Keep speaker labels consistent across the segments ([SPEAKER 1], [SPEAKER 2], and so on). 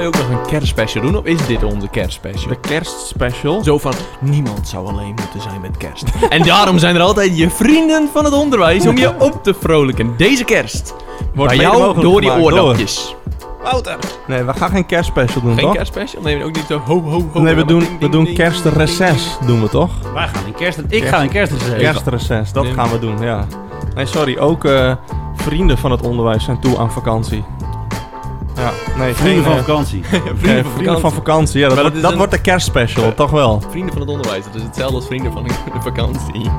[SPEAKER 1] wij ook nog een kerstspecial doen? Of is dit onze kerstspecial?
[SPEAKER 2] De kerstspecial.
[SPEAKER 1] Zo van, niemand zou alleen moeten zijn met kerst. en daarom zijn er altijd je vrienden van het onderwijs om je op te vrolijken. Deze kerst.
[SPEAKER 2] Wordt
[SPEAKER 1] Bij jou door die oordopjes. Wouter.
[SPEAKER 2] Nee, we gaan geen kerstspecial doen,
[SPEAKER 1] Geen
[SPEAKER 2] toch?
[SPEAKER 1] kerstspecial? Nee, ook niet zo ho ho ho.
[SPEAKER 2] Nee, we doen,
[SPEAKER 1] Ding,
[SPEAKER 2] we
[SPEAKER 1] ding,
[SPEAKER 2] doen
[SPEAKER 1] ding,
[SPEAKER 2] kerstreces, doen we toch?
[SPEAKER 3] Wij gaan in kerst... Ik ga in kerstreces.
[SPEAKER 2] Kerstreces, dat
[SPEAKER 1] Nee.
[SPEAKER 2] gaan we doen, ja. Nee, sorry, ook eh, vrienden van het onderwijs zijn toe aan vakantie. Ja, nee,
[SPEAKER 3] Vrienden
[SPEAKER 2] geen,
[SPEAKER 3] van
[SPEAKER 2] eh,
[SPEAKER 3] vakantie.
[SPEAKER 1] Vrienden van
[SPEAKER 2] vrienden van
[SPEAKER 1] vakantie.
[SPEAKER 2] Ja, dat, wordt,
[SPEAKER 1] dat een-
[SPEAKER 2] wordt de kerstspecial, toch wel?
[SPEAKER 1] Vrienden van het onderwijs. Dat is hetzelfde als vrienden van de vakantie.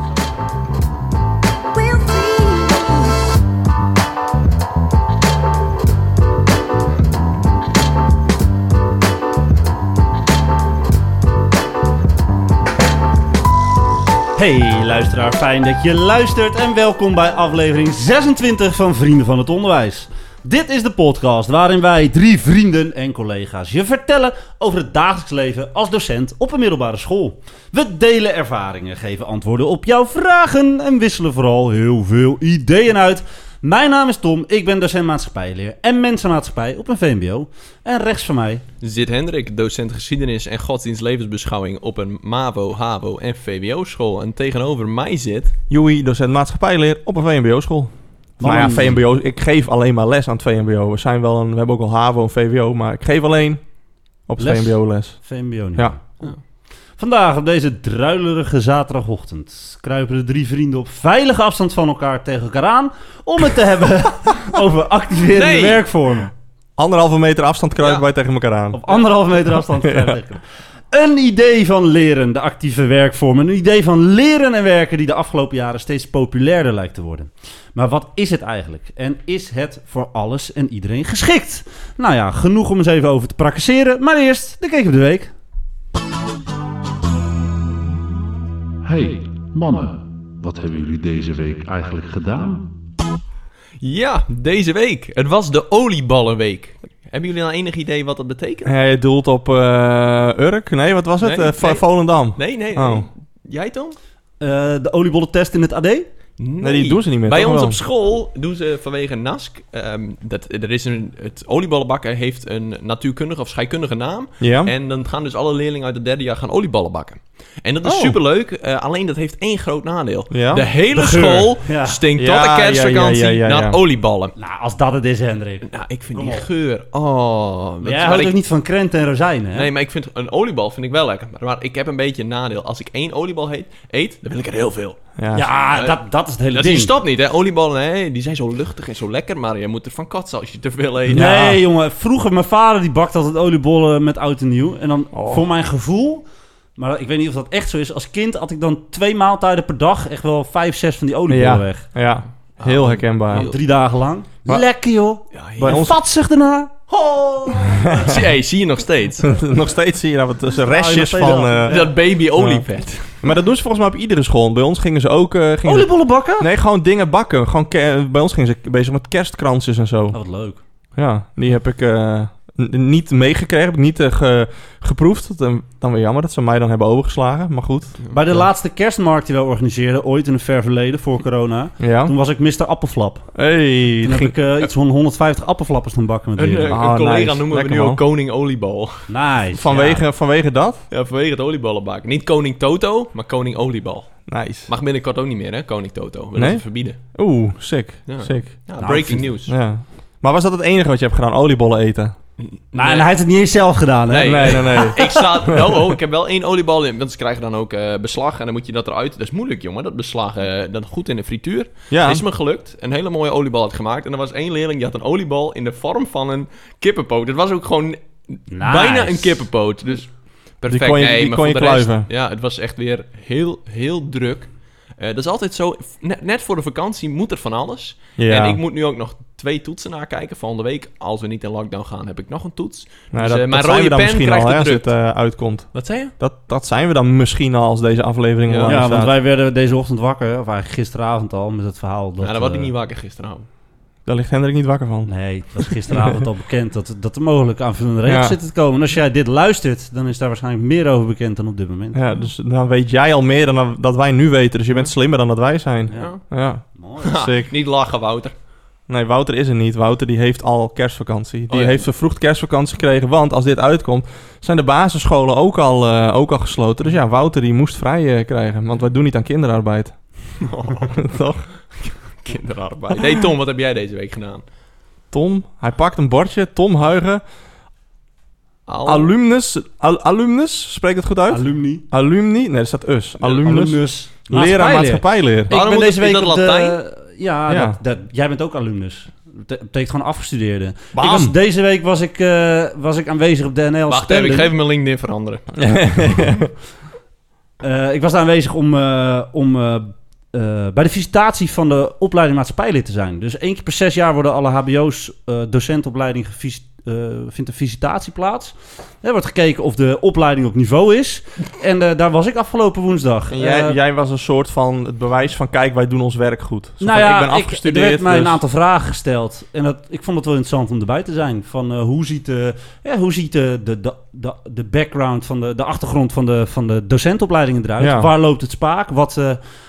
[SPEAKER 3] Hey luisteraar, fijn dat je luistert en welkom bij aflevering 26 van Vrienden van het Onderwijs. Dit is de podcast waarin wij drie vrienden en collega's je vertellen over het dagelijks leven als docent op een middelbare school. We delen ervaringen, geven antwoorden op jouw vragen en wisselen vooral heel veel ideeën uit. Mijn naam is Tom, ik ben docent maatschappijleer en mensenmaatschappij op een VMBO. En rechts van mij
[SPEAKER 1] Zit Hendrik, docent geschiedenis en godsdienstlevensbeschouwing op een MAVO, HAVO en VWO-school. En tegenover mij zit...
[SPEAKER 2] Joey, docent maatschappijleer op een VMBO-school. Nou ja. VMBO, ik geef alleen maar les aan het VMBO. We, zijn wel een, we hebben ook al HAVO en VWO, maar ik geef alleen op het? VMBO les.
[SPEAKER 3] VMBO niet.
[SPEAKER 2] Ja.
[SPEAKER 3] Vandaag op deze druilerige zaterdagochtend kruipen de drie vrienden op veilige afstand van elkaar tegen elkaar aan om het te hebben over activerende
[SPEAKER 1] Nee.
[SPEAKER 3] werkvormen.
[SPEAKER 2] Anderhalve meter afstand kruipen
[SPEAKER 1] Ja.
[SPEAKER 2] wij tegen elkaar aan.
[SPEAKER 3] Op anderhalf meter afstand. Een idee van leren, de actieve werkvormen. Een idee van leren en werken die de afgelopen jaren steeds populairder lijkt te worden. Maar wat is het eigenlijk? En is het voor alles en iedereen geschikt? Nou ja, genoeg om eens even over te praktiseren. Maar eerst de Keek op de Week.
[SPEAKER 4] Hey, mannen, wat hebben jullie deze week eigenlijk gedaan?
[SPEAKER 1] Ja, deze week. Het was de olieballenweek. Hebben jullie nou enig idee wat dat betekent?
[SPEAKER 2] Ja, je doelt op eh, Urk? Nee, wat was het?
[SPEAKER 1] Nee,
[SPEAKER 2] Eh,
[SPEAKER 1] nee.
[SPEAKER 2] Volendam.
[SPEAKER 1] Nee, nee,
[SPEAKER 2] Oh.
[SPEAKER 1] Jij, Tom?
[SPEAKER 3] Eh, de oliebollentest in het AD?
[SPEAKER 2] Nee, die doen ze niet meer,
[SPEAKER 1] Bij ons
[SPEAKER 2] wel?
[SPEAKER 1] op school doen ze vanwege NASC... ehm, dat, er is een, het olieballenbakken heeft een natuurkundige of scheikundige naam.
[SPEAKER 2] Ja?
[SPEAKER 1] En dan gaan dus alle leerlingen uit het derde jaar gaan olieballen bakken. En dat is
[SPEAKER 2] Oh.
[SPEAKER 1] superleuk, eh, alleen dat heeft één groot nadeel.
[SPEAKER 2] Ja?
[SPEAKER 1] De hele
[SPEAKER 3] De
[SPEAKER 1] school
[SPEAKER 3] Ja.
[SPEAKER 1] stinkt
[SPEAKER 2] Ja,
[SPEAKER 1] tot de
[SPEAKER 2] ja,
[SPEAKER 1] kerstvakantie
[SPEAKER 2] ja, ja, ja, ja.
[SPEAKER 1] naar olieballen.
[SPEAKER 3] Nou, als dat het is, Hendrik.
[SPEAKER 1] Nou, ik vind
[SPEAKER 3] Kom
[SPEAKER 1] die
[SPEAKER 3] op.
[SPEAKER 1] geur... Oh. dat is
[SPEAKER 3] Jij houdt
[SPEAKER 1] ik-
[SPEAKER 3] niet van krenten en rozijnen, hè?
[SPEAKER 1] Nee, maar ik vind een oliebal vind ik wel lekker. Maar, maar ik heb een beetje een nadeel. Als ik één oliebal heet, eet, dan wil ik er heel veel.
[SPEAKER 2] Ja.
[SPEAKER 3] Ja, dat, dat is het hele
[SPEAKER 1] Dat is
[SPEAKER 3] ding.
[SPEAKER 1] die stap niet, hè? Olieballen, nee, die zijn zo luchtig en zo lekker, maar je moet er van katsen als je te veel eet.
[SPEAKER 3] Nee, jongen. Vroeger, mijn vader die bakt altijd oliebollen met oud en nieuw. En dan
[SPEAKER 2] Oh.
[SPEAKER 3] voor mijn gevoel... Maar ik weet niet of dat echt zo is. Als kind had ik dan twee maaltijden per dag. Echt wel vijf, zes van die oliebollen
[SPEAKER 2] Ja.
[SPEAKER 3] weg.
[SPEAKER 2] Ja, heel herkenbaar.
[SPEAKER 1] Heel-
[SPEAKER 3] Drie dagen lang.
[SPEAKER 2] Maar-
[SPEAKER 3] Lekker, joh.
[SPEAKER 1] Ja,
[SPEAKER 2] Bij
[SPEAKER 3] En
[SPEAKER 2] ons-
[SPEAKER 3] vatzig daarna. Oh.
[SPEAKER 1] zie, hey, zie je nog steeds.
[SPEAKER 2] nog steeds zie je dat het tussen
[SPEAKER 3] nog
[SPEAKER 2] restjes van... eh,
[SPEAKER 1] Dat baby olievet.
[SPEAKER 2] Maar dat doen ze volgens mij op iedere school. Bij ons gingen ze ook... eh, gingen
[SPEAKER 3] Oliebollen bakken?
[SPEAKER 2] Nee, gewoon dingen bakken. Gewoon ke- bij ons gingen ze bezig met kerstkransjes en zo.
[SPEAKER 3] Oh, wat leuk.
[SPEAKER 2] Ja, die heb ik eh, niet meegekregen. Heb ik niet eh, ge- geproefd. Dan, dan weer jammer dat ze mij dan hebben overgeslagen. Maar goed.
[SPEAKER 3] Bij de laatste kerstmarkt die we organiseerden, ooit in een ver verleden, voor corona.
[SPEAKER 2] Ja.
[SPEAKER 3] Toen was ik Mr. Appelflap.
[SPEAKER 2] Hey,
[SPEAKER 3] Toen heb
[SPEAKER 2] ging...
[SPEAKER 3] ik eh, iets van 150 appelflappers doen bakken met
[SPEAKER 1] Een, eh,
[SPEAKER 2] Ah,
[SPEAKER 1] een collega
[SPEAKER 2] nice.
[SPEAKER 1] noemen we nu ook
[SPEAKER 2] man.
[SPEAKER 1] koning oliebal.
[SPEAKER 3] Nice.
[SPEAKER 2] vanwege, vanwege dat?
[SPEAKER 1] Ja, vanwege het olieballen bakken. Niet koning Toto, maar koning oliebal.
[SPEAKER 2] Nice.
[SPEAKER 1] Mag binnenkort ook niet meer, hè, koning Toto. We
[SPEAKER 2] Nee?
[SPEAKER 1] verbieden.
[SPEAKER 2] Oeh, sick.
[SPEAKER 1] Ja.
[SPEAKER 2] Sick.
[SPEAKER 1] Ja,
[SPEAKER 3] Nou,
[SPEAKER 1] breaking
[SPEAKER 3] vind-
[SPEAKER 1] news.
[SPEAKER 2] Ja. Maar was dat het enige wat je hebt gedaan? Oliebollen eten?
[SPEAKER 3] En hij heeft het niet eens zelf gedaan, hè?
[SPEAKER 1] Nee.
[SPEAKER 2] Nee, nee, nee.
[SPEAKER 1] Ik sta... Oh, oh, ik heb wel één oliebal in. Want ze krijgen dan ook eh, beslag. En dan moet je dat eruit... Dat is moeilijk, jongen. Dat beslag eh, dan goed in de frituur.
[SPEAKER 2] Ja.
[SPEAKER 1] Is me gelukt. Een hele mooie oliebal had gemaakt. En er was één leerling die had een oliebal in de vorm van een kippenpoot. Het was ook gewoon bijna een kippenpoot. Dus perfect.
[SPEAKER 2] kon je-
[SPEAKER 1] nee,
[SPEAKER 2] die
[SPEAKER 1] maar
[SPEAKER 2] kon je
[SPEAKER 1] de rest- ja, het was echt weer heel, heel druk. Eh, dat is altijd zo. Net, net voor de vakantie moet er van alles.
[SPEAKER 2] Ja.
[SPEAKER 1] En ik moet nu ook nog twee toetsen nakijken. Volgende week, als we niet in lockdown gaan, heb ik nog een toets.
[SPEAKER 2] Nou,
[SPEAKER 1] Dus,
[SPEAKER 2] dat,
[SPEAKER 1] eh, mijn
[SPEAKER 2] dat zijn
[SPEAKER 1] rode
[SPEAKER 2] we dan
[SPEAKER 1] pen
[SPEAKER 2] misschien
[SPEAKER 1] krijgt
[SPEAKER 2] al, hè, als het eh, uitkomt.
[SPEAKER 1] Wat zei je?
[SPEAKER 2] Dat, dat zijn we dan misschien al als deze aflevering
[SPEAKER 1] Ja.
[SPEAKER 2] online
[SPEAKER 3] Ja,
[SPEAKER 2] staat.
[SPEAKER 3] want wij werden deze ochtend wakker, of eigenlijk gisteravond al, met het verhaal dat...
[SPEAKER 1] ja, daar word ik
[SPEAKER 3] eh,
[SPEAKER 1] niet wakker gisteravond.
[SPEAKER 2] Daar ligt Hendrik niet wakker van.
[SPEAKER 3] Nee, het was gisteravond al bekend dat, dat er mogelijk aanvullende regels
[SPEAKER 2] Ja.
[SPEAKER 3] zitten te komen. En als jij dit luistert, dan is daar waarschijnlijk meer over bekend dan op dit moment.
[SPEAKER 2] Ja, dus dan weet jij al meer dan dat wij nu weten. Dus je bent slimmer dan dat wij zijn.
[SPEAKER 3] Ja.
[SPEAKER 1] Ja.
[SPEAKER 2] Ja,
[SPEAKER 3] Mooi.
[SPEAKER 1] Ha,
[SPEAKER 2] sick.
[SPEAKER 1] niet lachen, Wouter.
[SPEAKER 2] Nee, Wouter is er niet. Wouter die heeft al kerstvakantie. Die
[SPEAKER 1] Oh ja.
[SPEAKER 2] heeft vervroegd kerstvakantie gekregen. Want als dit uitkomt, zijn de basisscholen ook al, eh, ook al gesloten. Dus ja, Wouter die moest vrij eh, krijgen. Want wij doen niet aan kinderarbeid. Toch?
[SPEAKER 1] Kinderarbeid. Hey Tom, wat heb jij deze week gedaan?
[SPEAKER 2] Tom, hij pakt een bordje. Tom Huigen.
[SPEAKER 1] Al-
[SPEAKER 2] Alumnus. Al- alumnus, spreek het goed uit?
[SPEAKER 3] Alumni.
[SPEAKER 2] Alumni? Nee, er staat us. Alumnus. Leraar
[SPEAKER 3] Maatschappijleer. Ik ben deze week
[SPEAKER 1] dat
[SPEAKER 3] de-
[SPEAKER 1] Latijn?
[SPEAKER 3] Ja,
[SPEAKER 2] Ja.
[SPEAKER 3] Dat, dat- jij bent ook alumnus. Dat betekent gewoon afgestudeerde. Ik was, deze week was ik, eh, was ik aanwezig op de NL
[SPEAKER 1] Wacht even, ik geef hem een LinkedIn veranderen.
[SPEAKER 3] Eh, ik was daar aanwezig om, eh, om bij de visitatie van de opleiding maatschappijlid te zijn. Dus één keer per zes jaar worden alle hbo's docentopleiding gevis- eh, vindt een visitatie plaats. Er wordt gekeken of de opleiding op niveau is. En eh, daar was ik afgelopen woensdag.
[SPEAKER 2] En jij,
[SPEAKER 3] Eh,
[SPEAKER 2] jij was een soort van het bewijs van... kijk, wij doen ons werk goed. Zo
[SPEAKER 3] nou
[SPEAKER 2] van,
[SPEAKER 3] ja,
[SPEAKER 2] ik ben
[SPEAKER 3] er
[SPEAKER 2] afgestudeerd.
[SPEAKER 3] werd mij
[SPEAKER 2] dus-
[SPEAKER 3] een aantal vragen gesteld. En dat, ik vond het wel interessant om erbij te zijn. Van hoe ziet, de, ja, hoe ziet de, de, de, de, background, van de, de achtergrond van de, van de docentopleidingen eruit?
[SPEAKER 2] Ja.
[SPEAKER 3] Waar loopt het spaak? Wat,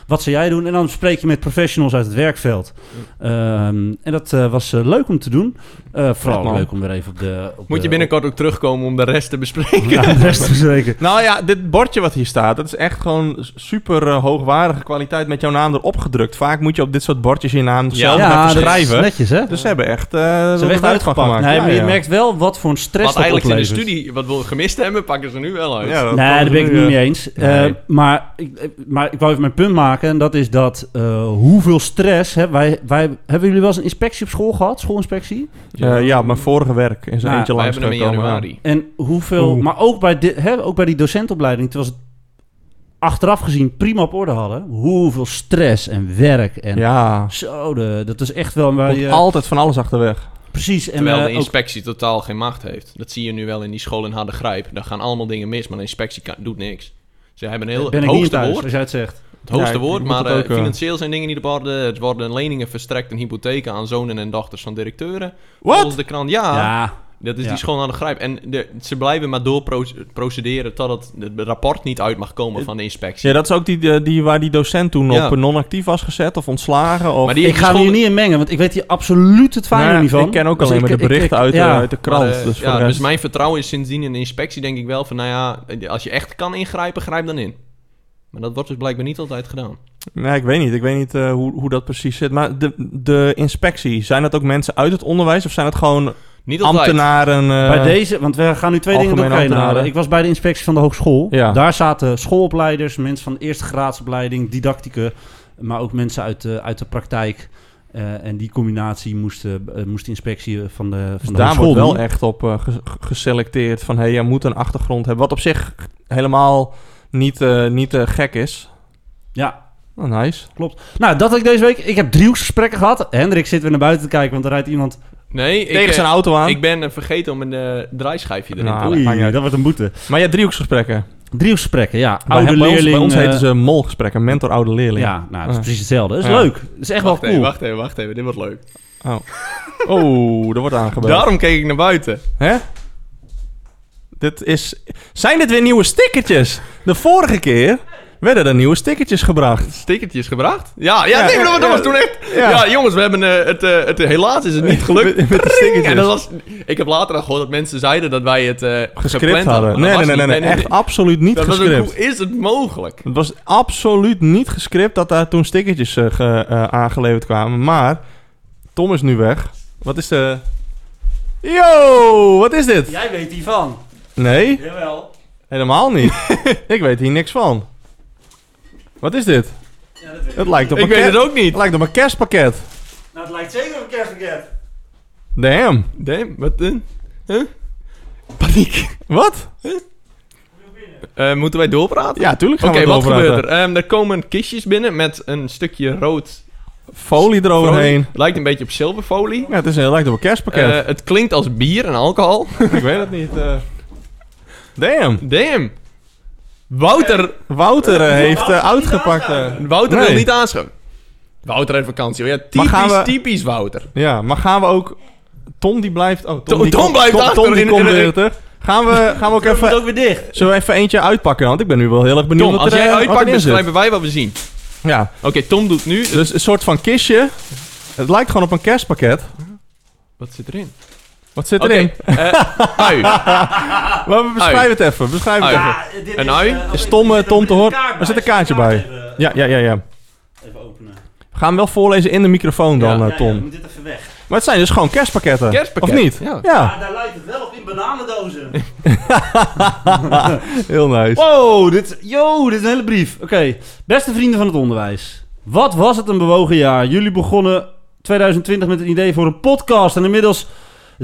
[SPEAKER 3] wat zou jij doen? En dan spreek je met professionals uit het werkveld. Ehm, en dat was leuk om te doen. Vooral leuk om weer even op de... Op
[SPEAKER 1] Moet
[SPEAKER 3] de-
[SPEAKER 1] je binnenkort ook terugkomen om de rest te bespreken?
[SPEAKER 3] Ja, de rest te zeker.
[SPEAKER 2] Nou ja, dit bordje wat hier staat, dat is echt gewoon super eh, hoogwaardige kwaliteit met jouw naam erop gedrukt. Vaak moet je op dit soort bordjes je naam zelf
[SPEAKER 3] Ja, dat is
[SPEAKER 2] schrijven.
[SPEAKER 3] netjes hè?
[SPEAKER 2] Dus ze hebben echt uh,
[SPEAKER 3] Ze hebben echt
[SPEAKER 2] werk van
[SPEAKER 3] uitgepakt.
[SPEAKER 2] gemaakt.
[SPEAKER 3] Nee,
[SPEAKER 2] Ja,
[SPEAKER 3] maar je
[SPEAKER 2] ja.
[SPEAKER 3] merkt wel wat voor een stress
[SPEAKER 1] Wat
[SPEAKER 3] dat
[SPEAKER 1] eigenlijk in de studie, wat we gemist hebben, pakken ze nu wel uit.
[SPEAKER 2] Ja, dat
[SPEAKER 3] Nee, daar ben ik het
[SPEAKER 2] nu,
[SPEAKER 3] niet
[SPEAKER 2] eh,
[SPEAKER 3] mee eens. Eh, maar, ik, eh, maar ik wou even mijn punt maken. En dat is dat eh, hoeveel stress... Hè, wij, wij, hebben jullie wel eens een inspectie op school gehad? Schoolinspectie?
[SPEAKER 2] eh, ja, mijn vorige werk in zijn
[SPEAKER 3] Nou,
[SPEAKER 2] eentje langs
[SPEAKER 1] hebben hem in januari.
[SPEAKER 3] En hoeveel...
[SPEAKER 2] Oeh.
[SPEAKER 3] Maar ook bij, di- hè, ook bij die docentopleiding... Terwijl ze het achteraf gezien prima op orde hadden. Hoeveel stress en werk. En
[SPEAKER 2] Ja,
[SPEAKER 3] zo, de, dat is echt wel... Waar je,
[SPEAKER 2] altijd van alles achterweg.
[SPEAKER 3] precies. En
[SPEAKER 1] Terwijl
[SPEAKER 3] eh,
[SPEAKER 1] de
[SPEAKER 3] ook-
[SPEAKER 1] inspectie totaal geen macht heeft. Dat zie je nu wel in die school in Hardergrijp. Daar gaan allemaal dingen mis, maar de inspectie kan- doet niks. Ze hebben een heel,
[SPEAKER 3] ben
[SPEAKER 1] het
[SPEAKER 3] ik niet
[SPEAKER 1] hoogste
[SPEAKER 3] thuis,
[SPEAKER 1] woord.
[SPEAKER 3] als jij het zegt.
[SPEAKER 1] Het hoogste
[SPEAKER 2] Ja,
[SPEAKER 1] woord, maar
[SPEAKER 2] ook,
[SPEAKER 1] eh,
[SPEAKER 2] eh,
[SPEAKER 1] financieel zijn dingen niet op orde. Het worden leningen verstrekt en hypotheken aan zonen en dochters van directeuren.
[SPEAKER 2] Wat?
[SPEAKER 1] Volgens de krant, ja.
[SPEAKER 3] Ja,
[SPEAKER 1] Dat is
[SPEAKER 3] Ja.
[SPEAKER 1] die school aan de grijp. En de, ze blijven maar doorprocederen totdat het rapport niet uit mag komen van de inspectie.
[SPEAKER 2] Ja, dat is ook die, eh, die waar die docent toen
[SPEAKER 1] Ja.
[SPEAKER 2] op non-actief was gezet of ontslagen. Of...
[SPEAKER 1] Maar die-
[SPEAKER 3] ik ga er
[SPEAKER 1] school-
[SPEAKER 3] hier niet in mengen, want ik weet hier absoluut het fijne
[SPEAKER 2] Nou,
[SPEAKER 3] niet van.
[SPEAKER 2] Ik ken ook
[SPEAKER 3] Dus
[SPEAKER 2] alleen maar de berichten
[SPEAKER 3] ik-
[SPEAKER 2] uit,
[SPEAKER 3] ja.
[SPEAKER 2] de, uit de krant.
[SPEAKER 1] Maar, eh,
[SPEAKER 2] dus voor
[SPEAKER 1] ja,
[SPEAKER 2] de
[SPEAKER 1] dus mijn vertrouwen is sindsdien in de inspectie denk ik wel van, nou ja, als je echt kan ingrijpen, grijp dan in. Maar dat wordt dus blijkbaar niet altijd gedaan.
[SPEAKER 2] Nee, ik weet niet. Ik weet niet eh, hoe, hoe dat precies zit. Maar de, de inspectie, zijn dat ook mensen uit het onderwijs of zijn het gewoon
[SPEAKER 1] Niet altijd.
[SPEAKER 2] ambtenaren? eh,
[SPEAKER 3] Bij deze, want we gaan nu twee dingen door elkaar halen. Ik was bij de inspectie van de hogeschool.
[SPEAKER 2] Ja.
[SPEAKER 3] Daar zaten schoolopleiders, mensen van de eerste graadsopleiding, didactieken, maar ook mensen uit de, uit de praktijk. Eh, en die combinatie moest, moest de inspectie van de,
[SPEAKER 2] Dus
[SPEAKER 3] van de
[SPEAKER 2] daar wordt wel
[SPEAKER 3] doen.
[SPEAKER 2] echt op eh, ge- geselecteerd van... hé, hey, je moet een achtergrond hebben. Wat op zich helemaal niet, eh, niet eh, gek is.
[SPEAKER 3] Ja,
[SPEAKER 2] Oh, nice.
[SPEAKER 3] klopt. Nou, dat had ik deze week. Ik heb driehoeksgesprekken gehad. Hendrik zit weer naar buiten te kijken, want er rijdt iemand...
[SPEAKER 1] Nee,
[SPEAKER 2] Tegen
[SPEAKER 1] eh,
[SPEAKER 2] zijn auto aan.
[SPEAKER 1] ik ben vergeten om een draaischijfje erin
[SPEAKER 2] Nou,
[SPEAKER 1] te
[SPEAKER 2] dat
[SPEAKER 1] leggen.
[SPEAKER 3] dat wordt een boete.
[SPEAKER 2] Maar je hebt driehoeksgesprekken.
[SPEAKER 3] Driehoeksgesprekken, ja.
[SPEAKER 2] Bij,
[SPEAKER 3] Oude
[SPEAKER 2] bij ons,
[SPEAKER 3] leerling...
[SPEAKER 2] bij ons
[SPEAKER 3] eh,
[SPEAKER 2] heten ze molgesprekken. Mentor oude leerling.
[SPEAKER 3] Ja, nou, dat is
[SPEAKER 2] Ah.
[SPEAKER 3] precies hetzelfde. Dat is
[SPEAKER 2] Ja.
[SPEAKER 3] leuk. Dat is echt
[SPEAKER 1] Wacht
[SPEAKER 3] wel
[SPEAKER 1] even,
[SPEAKER 3] cool.
[SPEAKER 1] wacht even, wacht even. Dit wordt leuk.
[SPEAKER 2] Oh, er wordt aangebeld.
[SPEAKER 1] Daarom keek ik naar buiten.
[SPEAKER 2] Hè? Dit is... Zijn dit weer nieuwe stickertjes? De vorige keer werden er nieuwe stickertjes gebracht.
[SPEAKER 1] Stickertjes gebracht? Ja, ja,
[SPEAKER 2] Ja,
[SPEAKER 1] nee, dat,
[SPEAKER 2] ja.
[SPEAKER 1] was toen echt...
[SPEAKER 2] Ja.
[SPEAKER 1] Ja, jongens, we hebben eh, het, eh, het... Helaas is het niet gelukt.
[SPEAKER 2] Met, met de stickertjes.
[SPEAKER 1] En dat was, ik heb later al gehoord dat mensen zeiden dat wij het eh
[SPEAKER 2] gescript
[SPEAKER 1] gepland
[SPEAKER 2] hadden. Nee,
[SPEAKER 1] dat
[SPEAKER 2] nee,
[SPEAKER 1] was
[SPEAKER 2] nee, nee. Echt absoluut niet
[SPEAKER 1] Dat was ook,
[SPEAKER 2] gescript.
[SPEAKER 1] hoe is het mogelijk?
[SPEAKER 2] Het was absoluut niet gescript dat daar toen stickertjes ge- aangeleverd kwamen. Maar Tom is nu weg. Wat is de... Yo, wat is dit?
[SPEAKER 3] Jij weet hiervan.
[SPEAKER 2] Nee,
[SPEAKER 3] Jawel.
[SPEAKER 2] helemaal niet. ik weet hier niks van. Wat is dit?
[SPEAKER 3] Ja, dat weet
[SPEAKER 2] Het lijkt op
[SPEAKER 1] Ik
[SPEAKER 2] een
[SPEAKER 1] weet
[SPEAKER 2] ker-
[SPEAKER 1] het ook niet.
[SPEAKER 2] Het lijkt op een kerstpakket.
[SPEAKER 3] Nou, het lijkt zeker op een kerstpakket.
[SPEAKER 2] Damn.
[SPEAKER 1] Damn, wat een... Huh? Paniek.
[SPEAKER 2] Wat?
[SPEAKER 1] Eh, moeten wij doorpraten?
[SPEAKER 2] Ja, tuurlijk
[SPEAKER 1] Oké,
[SPEAKER 2] gaan we
[SPEAKER 1] wat
[SPEAKER 2] doorpraten.
[SPEAKER 1] gebeurt er? Ehm, er komen kistjes binnen met een stukje rood...
[SPEAKER 2] Folie eroverheen.
[SPEAKER 1] folie. Lijkt een beetje op zilverfolie.
[SPEAKER 2] Ja, het, is, het lijkt op een kerstpakket.
[SPEAKER 1] Eh, het klinkt als bier en alcohol.
[SPEAKER 2] ik weet het niet. eh. Damn.
[SPEAKER 1] Damn. Wouter,
[SPEAKER 2] Wouter eh, heeft eh, uitgepakt. eh.
[SPEAKER 1] Wouter wil niet aanschuiven. Wouter heeft vakantie. hoor. Ja,
[SPEAKER 2] Maar
[SPEAKER 1] typisch,
[SPEAKER 2] gaan we-
[SPEAKER 1] typisch Wouter.
[SPEAKER 2] Ja, maar gaan we ook... Tom die blijft... Oh,
[SPEAKER 1] Tom-
[SPEAKER 2] die
[SPEAKER 1] Tom
[SPEAKER 2] komt-
[SPEAKER 1] blijft
[SPEAKER 2] Tom,
[SPEAKER 1] achter
[SPEAKER 2] Tom die
[SPEAKER 1] in-
[SPEAKER 2] komt
[SPEAKER 1] in-
[SPEAKER 2] weer terug. Gaan we, gaan we ook even...
[SPEAKER 3] ook weer dicht.
[SPEAKER 2] Zullen we even eentje uitpakken? Want ik ben nu wel heel erg benieuwd
[SPEAKER 1] Tom,
[SPEAKER 2] wat
[SPEAKER 1] als
[SPEAKER 2] er,
[SPEAKER 1] jij
[SPEAKER 2] eh, wat
[SPEAKER 1] uitpakt,
[SPEAKER 2] erin zit.
[SPEAKER 1] beschrijven wij wat we zien.
[SPEAKER 2] Ja,
[SPEAKER 1] Oké, Tom doet nu...
[SPEAKER 2] dus een soort van kistje. Het lijkt gewoon op een kerstpakket.
[SPEAKER 1] Wat zit erin?
[SPEAKER 2] Wat zit erin?
[SPEAKER 1] eh, ui.
[SPEAKER 2] Maar beschrijf het even. Beschrijf het even.
[SPEAKER 1] Een ui?
[SPEAKER 3] eh,
[SPEAKER 2] Is Tom,
[SPEAKER 3] er
[SPEAKER 2] eh,
[SPEAKER 3] zit
[SPEAKER 2] Tom te
[SPEAKER 3] een
[SPEAKER 2] horen? Er zit een kaartje
[SPEAKER 3] Kaart
[SPEAKER 2] bij.
[SPEAKER 3] Even,
[SPEAKER 2] Ja, ja, ja, ja.
[SPEAKER 3] even openen.
[SPEAKER 2] Ga hem wel voorlezen in de microfoon dan,
[SPEAKER 1] Ja.
[SPEAKER 2] eh,
[SPEAKER 3] Ja, ja,
[SPEAKER 2] Tom.
[SPEAKER 3] moet dit even weg.
[SPEAKER 2] Maar het zijn dus gewoon kerstpakketten.
[SPEAKER 1] Kerstpakket.
[SPEAKER 2] Of niet?
[SPEAKER 1] Ja.
[SPEAKER 2] Ja,
[SPEAKER 3] daar lijkt het wel op in bananendozen.
[SPEAKER 2] heel nice.
[SPEAKER 3] Wow, dit, yo, dit is een hele brief. Oké, beste vrienden van het onderwijs. Wat was het een bewogen jaar. Jullie begonnen 2020 met een idee voor een podcast. En inmiddels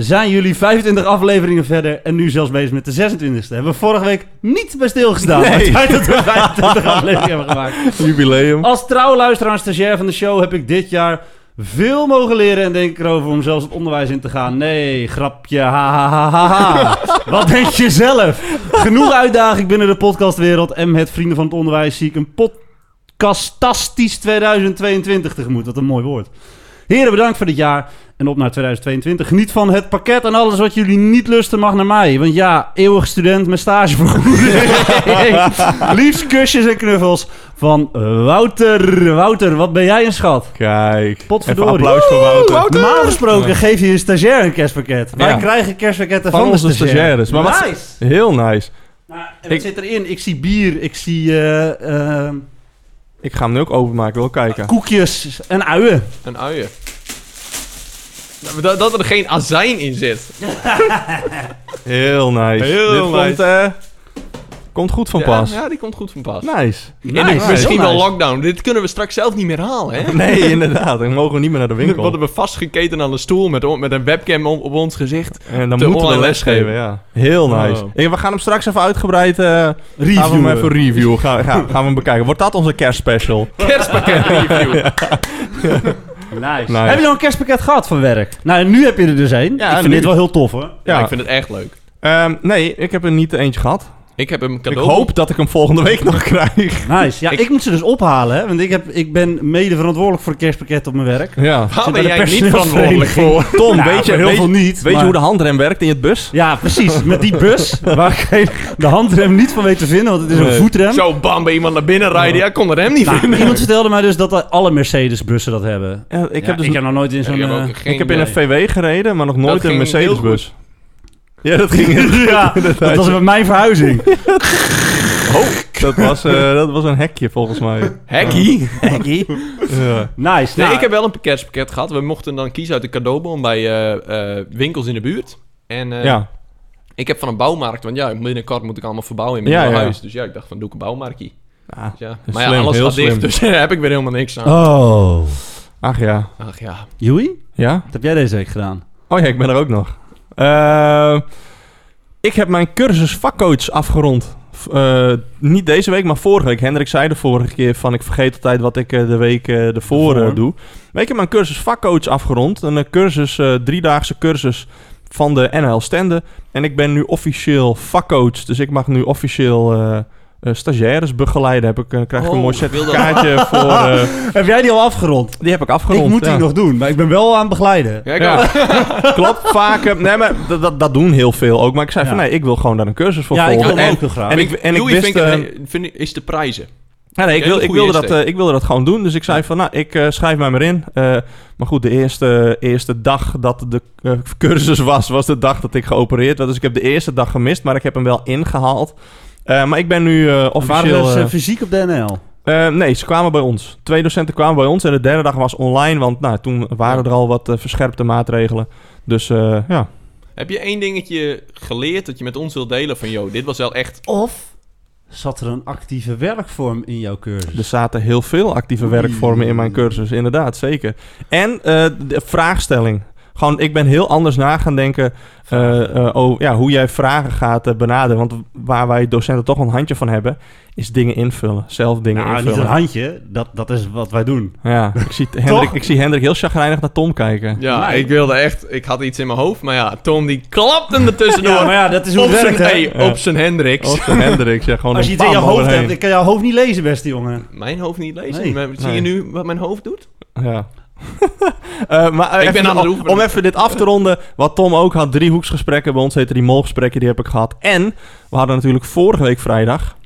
[SPEAKER 3] zijn jullie 25 afleveringen verder. En nu zelfs bezig met de 26e. Hebben we vorige week niet bij stilgestaan.
[SPEAKER 2] Nee.
[SPEAKER 3] Maar het feit dat we 25 afleveringen hebben gemaakt.
[SPEAKER 2] Jubileum.
[SPEAKER 3] Als trouwe luisteraar en stagiair van de show heb ik dit jaar veel mogen leren en denk erover om zelfs het onderwijs in te gaan. Nee, grapje, ha ha ha ha ha. Wat denk je zelf? Genoeg uitdaging binnen de podcastwereld en met Vrienden van het Onderwijs zie ik een podcastastisch 2022 tegemoet. Wat een mooi woord. Heren, bedankt voor dit jaar en op naar 2022. Geniet van het pakket en alles wat jullie niet lusten mag naar mij. Want ja, eeuwig student met stagevergoeding. Liefst kusjes en knuffels van Wouter. Wouter, wat ben jij een schat?
[SPEAKER 2] Kijk.
[SPEAKER 3] Potverdorie.
[SPEAKER 2] Even applaus voor Wouter.
[SPEAKER 3] Normaal gesproken geef je je stagiair een kerstpakket. Wij
[SPEAKER 2] Ja.
[SPEAKER 3] krijgen kerstpakketten van,
[SPEAKER 2] Van
[SPEAKER 3] de
[SPEAKER 2] onze
[SPEAKER 3] stagiair.
[SPEAKER 2] stagiaires. Maar wat-
[SPEAKER 3] nice.
[SPEAKER 2] Heel nice.
[SPEAKER 3] Nou, en wat
[SPEAKER 2] Ik-
[SPEAKER 3] zit erin? Ik zie bier, ik zie eh, eh,
[SPEAKER 2] Ik ga hem nu ook openmaken. Wil kijken.
[SPEAKER 3] koekjes en uien.
[SPEAKER 1] Een uien. Nou, Dat, dat er geen azijn in zit.
[SPEAKER 2] Heel nice.
[SPEAKER 1] Heel
[SPEAKER 2] Dit
[SPEAKER 1] nice.
[SPEAKER 2] Komt, eh, komt goed van pas.
[SPEAKER 1] Ja, die komt goed van pas.
[SPEAKER 2] Nice.
[SPEAKER 1] En
[SPEAKER 3] Nice,
[SPEAKER 1] misschien wel
[SPEAKER 3] nice.
[SPEAKER 1] lockdown. Dit kunnen we straks zelf niet meer halen, hè?
[SPEAKER 2] Nee, inderdaad. Dan mogen we niet meer naar de
[SPEAKER 1] Dan
[SPEAKER 2] winkel.
[SPEAKER 1] worden we vastgeketen aan de stoel met, met een webcam op, op ons gezicht.
[SPEAKER 2] En dan
[SPEAKER 1] te
[SPEAKER 2] moeten we lesgeven,
[SPEAKER 1] lesgeven.
[SPEAKER 2] ja. Heel nice.
[SPEAKER 1] Oh.
[SPEAKER 2] Hey, we gaan hem straks even uitgebreid... eh Gaan we hem
[SPEAKER 3] Reviewen.
[SPEAKER 2] even reviewen. Gaan, we hem bekijken. Wordt dat onze kerstspecial?
[SPEAKER 1] Kerstpakket review.
[SPEAKER 3] Nice.
[SPEAKER 2] Nice.
[SPEAKER 3] Heb je al een kerstpakket gehad van werk? Nou, nu heb je er dus een.
[SPEAKER 2] Ja,
[SPEAKER 3] ik vind
[SPEAKER 2] nu.
[SPEAKER 3] dit wel heel tof, hoor.
[SPEAKER 1] Ja,
[SPEAKER 2] Ja.
[SPEAKER 1] ik vind het echt leuk.
[SPEAKER 2] Ehm, nee, ik heb er niet eentje gehad.
[SPEAKER 1] Ik heb hem
[SPEAKER 2] Ik
[SPEAKER 1] cadeau.
[SPEAKER 2] hoop dat ik hem volgende week nog krijg.
[SPEAKER 3] Nice. Ja, ik,
[SPEAKER 1] Ik-
[SPEAKER 3] moet ze dus ophalen, hè. Want ik, heb, ik ben mede verantwoordelijk voor het kerstpakket op mijn werk.
[SPEAKER 2] Ja.
[SPEAKER 1] Waar ben
[SPEAKER 3] de
[SPEAKER 1] jij niet verantwoordelijk voor?
[SPEAKER 2] Tom,
[SPEAKER 3] Nou,
[SPEAKER 2] weet je,
[SPEAKER 3] heel
[SPEAKER 2] weet,
[SPEAKER 3] veel niet.
[SPEAKER 2] weet je hoe de handrem werkt in het bus?
[SPEAKER 3] Ja, precies. Met die bus, waar ik de handrem niet van weet te vinden, want het is een voetrem.
[SPEAKER 1] Zo bam bij iemand naar binnen rijden. Ja, ik kon er hem niet
[SPEAKER 3] Nou,
[SPEAKER 1] vinden.
[SPEAKER 3] iemand vertelde mij dus dat alle Mercedes-bussen dat hebben.
[SPEAKER 2] Ja, ik,
[SPEAKER 3] Ik,
[SPEAKER 2] heb dus,
[SPEAKER 3] ik heb nog nooit in zo'n...
[SPEAKER 1] ik heb
[SPEAKER 3] eh,
[SPEAKER 2] ik heb in een. VW gereden, maar nog nooit in een Mercedes-bus. Ja, dat ging
[SPEAKER 3] ja, dat was met mijn verhuizing.
[SPEAKER 2] Dat was, eh, dat was een hekje volgens mij.
[SPEAKER 1] Hekkie.
[SPEAKER 2] Ja.
[SPEAKER 3] Nice.
[SPEAKER 1] Nee,
[SPEAKER 3] nou,
[SPEAKER 1] ik heb wel een kerstpakket gehad. We mochten dan kiezen uit de cadeaubon bij eh, eh, winkels in de buurt. En eh,
[SPEAKER 2] ja.
[SPEAKER 1] ik heb van een bouwmarkt, want ja, binnenkort moet ik allemaal verbouwen in mijn
[SPEAKER 2] Ja,
[SPEAKER 1] nieuwe
[SPEAKER 2] ja.
[SPEAKER 1] huis. Dus ja, ik dacht van doe ik een bouwmarktie.
[SPEAKER 2] Ja.
[SPEAKER 1] Dus ja. Maar ja, alles
[SPEAKER 2] heel
[SPEAKER 1] gaat dicht,
[SPEAKER 2] slim.
[SPEAKER 1] dus daar heb ik weer helemaal niks aan.
[SPEAKER 3] Oh.
[SPEAKER 2] Ach ja.
[SPEAKER 1] Ach ja.
[SPEAKER 3] Joey,
[SPEAKER 2] Ja?
[SPEAKER 3] wat heb jij deze week gedaan?
[SPEAKER 2] Oh ja, ik ben er ook nog. Eh, ik heb mijn cursus vakcoach afgerond. Eh, niet deze week, maar vorige week. Hendrik zei de vorige keer van ik vergeet altijd wat ik eh, de week ervoor doe. Maar ik heb mijn cursus vakcoach afgerond. Een cursus, driedaagse cursus van de NL Stende. En ik ben nu officieel vakcoach. Dus ik mag nu officieel eh, stagiaires begeleiden. Heb ik, eh, krijg ik een
[SPEAKER 1] Oh,
[SPEAKER 2] mooi certificaatje voor... eh,
[SPEAKER 3] Heb jij die al afgerond?
[SPEAKER 2] die heb ik afgerond.
[SPEAKER 3] ik moet
[SPEAKER 2] ja.
[SPEAKER 3] die nog doen, maar ik ben wel aan het begeleiden.
[SPEAKER 1] Ja.
[SPEAKER 2] Klopt, vaak. Nee, maar dat, dat, doen heel veel ook. Maar ik zei
[SPEAKER 3] Ja.
[SPEAKER 2] van nee, ik wil gewoon daar een cursus voor
[SPEAKER 3] Ja, ik
[SPEAKER 2] volgen.
[SPEAKER 3] wil
[SPEAKER 2] en,
[SPEAKER 3] ook heel graag.
[SPEAKER 2] en ik, en ik wist...
[SPEAKER 1] vind ik, is de prijzen.
[SPEAKER 2] ja, nee, ik, wil, ik, wilde dat, ik wilde dat gewoon doen. Dus ik zei van, nou, ik schrijf mij maar in. Eh, maar goed, de eerste, eerste dag dat de cursus was, was de dag dat ik geopereerd werd. Dus ik heb de eerste dag gemist, maar ik heb hem wel ingehaald. Eh, maar ik ben nu eh,
[SPEAKER 3] Waren
[SPEAKER 2] officieel...
[SPEAKER 3] dus
[SPEAKER 2] eh,
[SPEAKER 3] eh, fysiek op de NL?
[SPEAKER 2] eh, nee, ze kwamen bij ons. Twee docenten kwamen bij ons en de derde dag was online, want nou, toen waren er al wat verscherpte maatregelen. Dus eh, ja,
[SPEAKER 1] Heb je één dingetje geleerd dat je met ons wilt delen van... Yo, dit was wel echt...
[SPEAKER 3] Of zat er een actieve werkvorm in jouw cursus?
[SPEAKER 2] Er zaten heel veel actieve werkvormen in mijn cursus, inderdaad, zeker. En eh, de vraagstelling. Gewoon, ik ben heel anders na gaan denken eh, eh, over ja, hoe jij vragen gaat eh, benaderen. Want waar wij docenten toch een handje van hebben, is dingen invullen. Zelf dingen
[SPEAKER 3] nou, niet
[SPEAKER 2] invullen.
[SPEAKER 3] een handje. Dat, dat is wat wij doen.
[SPEAKER 2] Ja, ik zie, Hendrik, ik zie Hendrik heel chagrijnig naar Tom kijken.
[SPEAKER 1] Ja,
[SPEAKER 3] Nee.
[SPEAKER 1] ik wilde echt... Ik had iets in mijn hoofd, maar ja, Tom die klapte hem er tussendoor.
[SPEAKER 3] Ja, maar ja, dat is hoe
[SPEAKER 1] op
[SPEAKER 3] het
[SPEAKER 1] zijn,
[SPEAKER 3] werkt, hè?
[SPEAKER 1] hey, op zijn Hendrix.
[SPEAKER 2] Of de Hendrik, gewoon
[SPEAKER 3] Als je iets in je hoofd
[SPEAKER 2] overheen.
[SPEAKER 3] hebt, ik kan jouw hoofd niet lezen, beste jongen.
[SPEAKER 1] Mijn hoofd niet lezen.
[SPEAKER 3] Nee.
[SPEAKER 1] Maar Zie
[SPEAKER 2] Nee.
[SPEAKER 1] je nu wat mijn hoofd doet?
[SPEAKER 2] Ja. Eh, maar eh,
[SPEAKER 1] Ik ben aan het
[SPEAKER 2] om, even dit af te ronden. Wat Tom ook had, drie hoeksgesprekken. Bij ons heette die molgesprekken, die heb ik gehad. En we hadden natuurlijk vorige week vrijdag...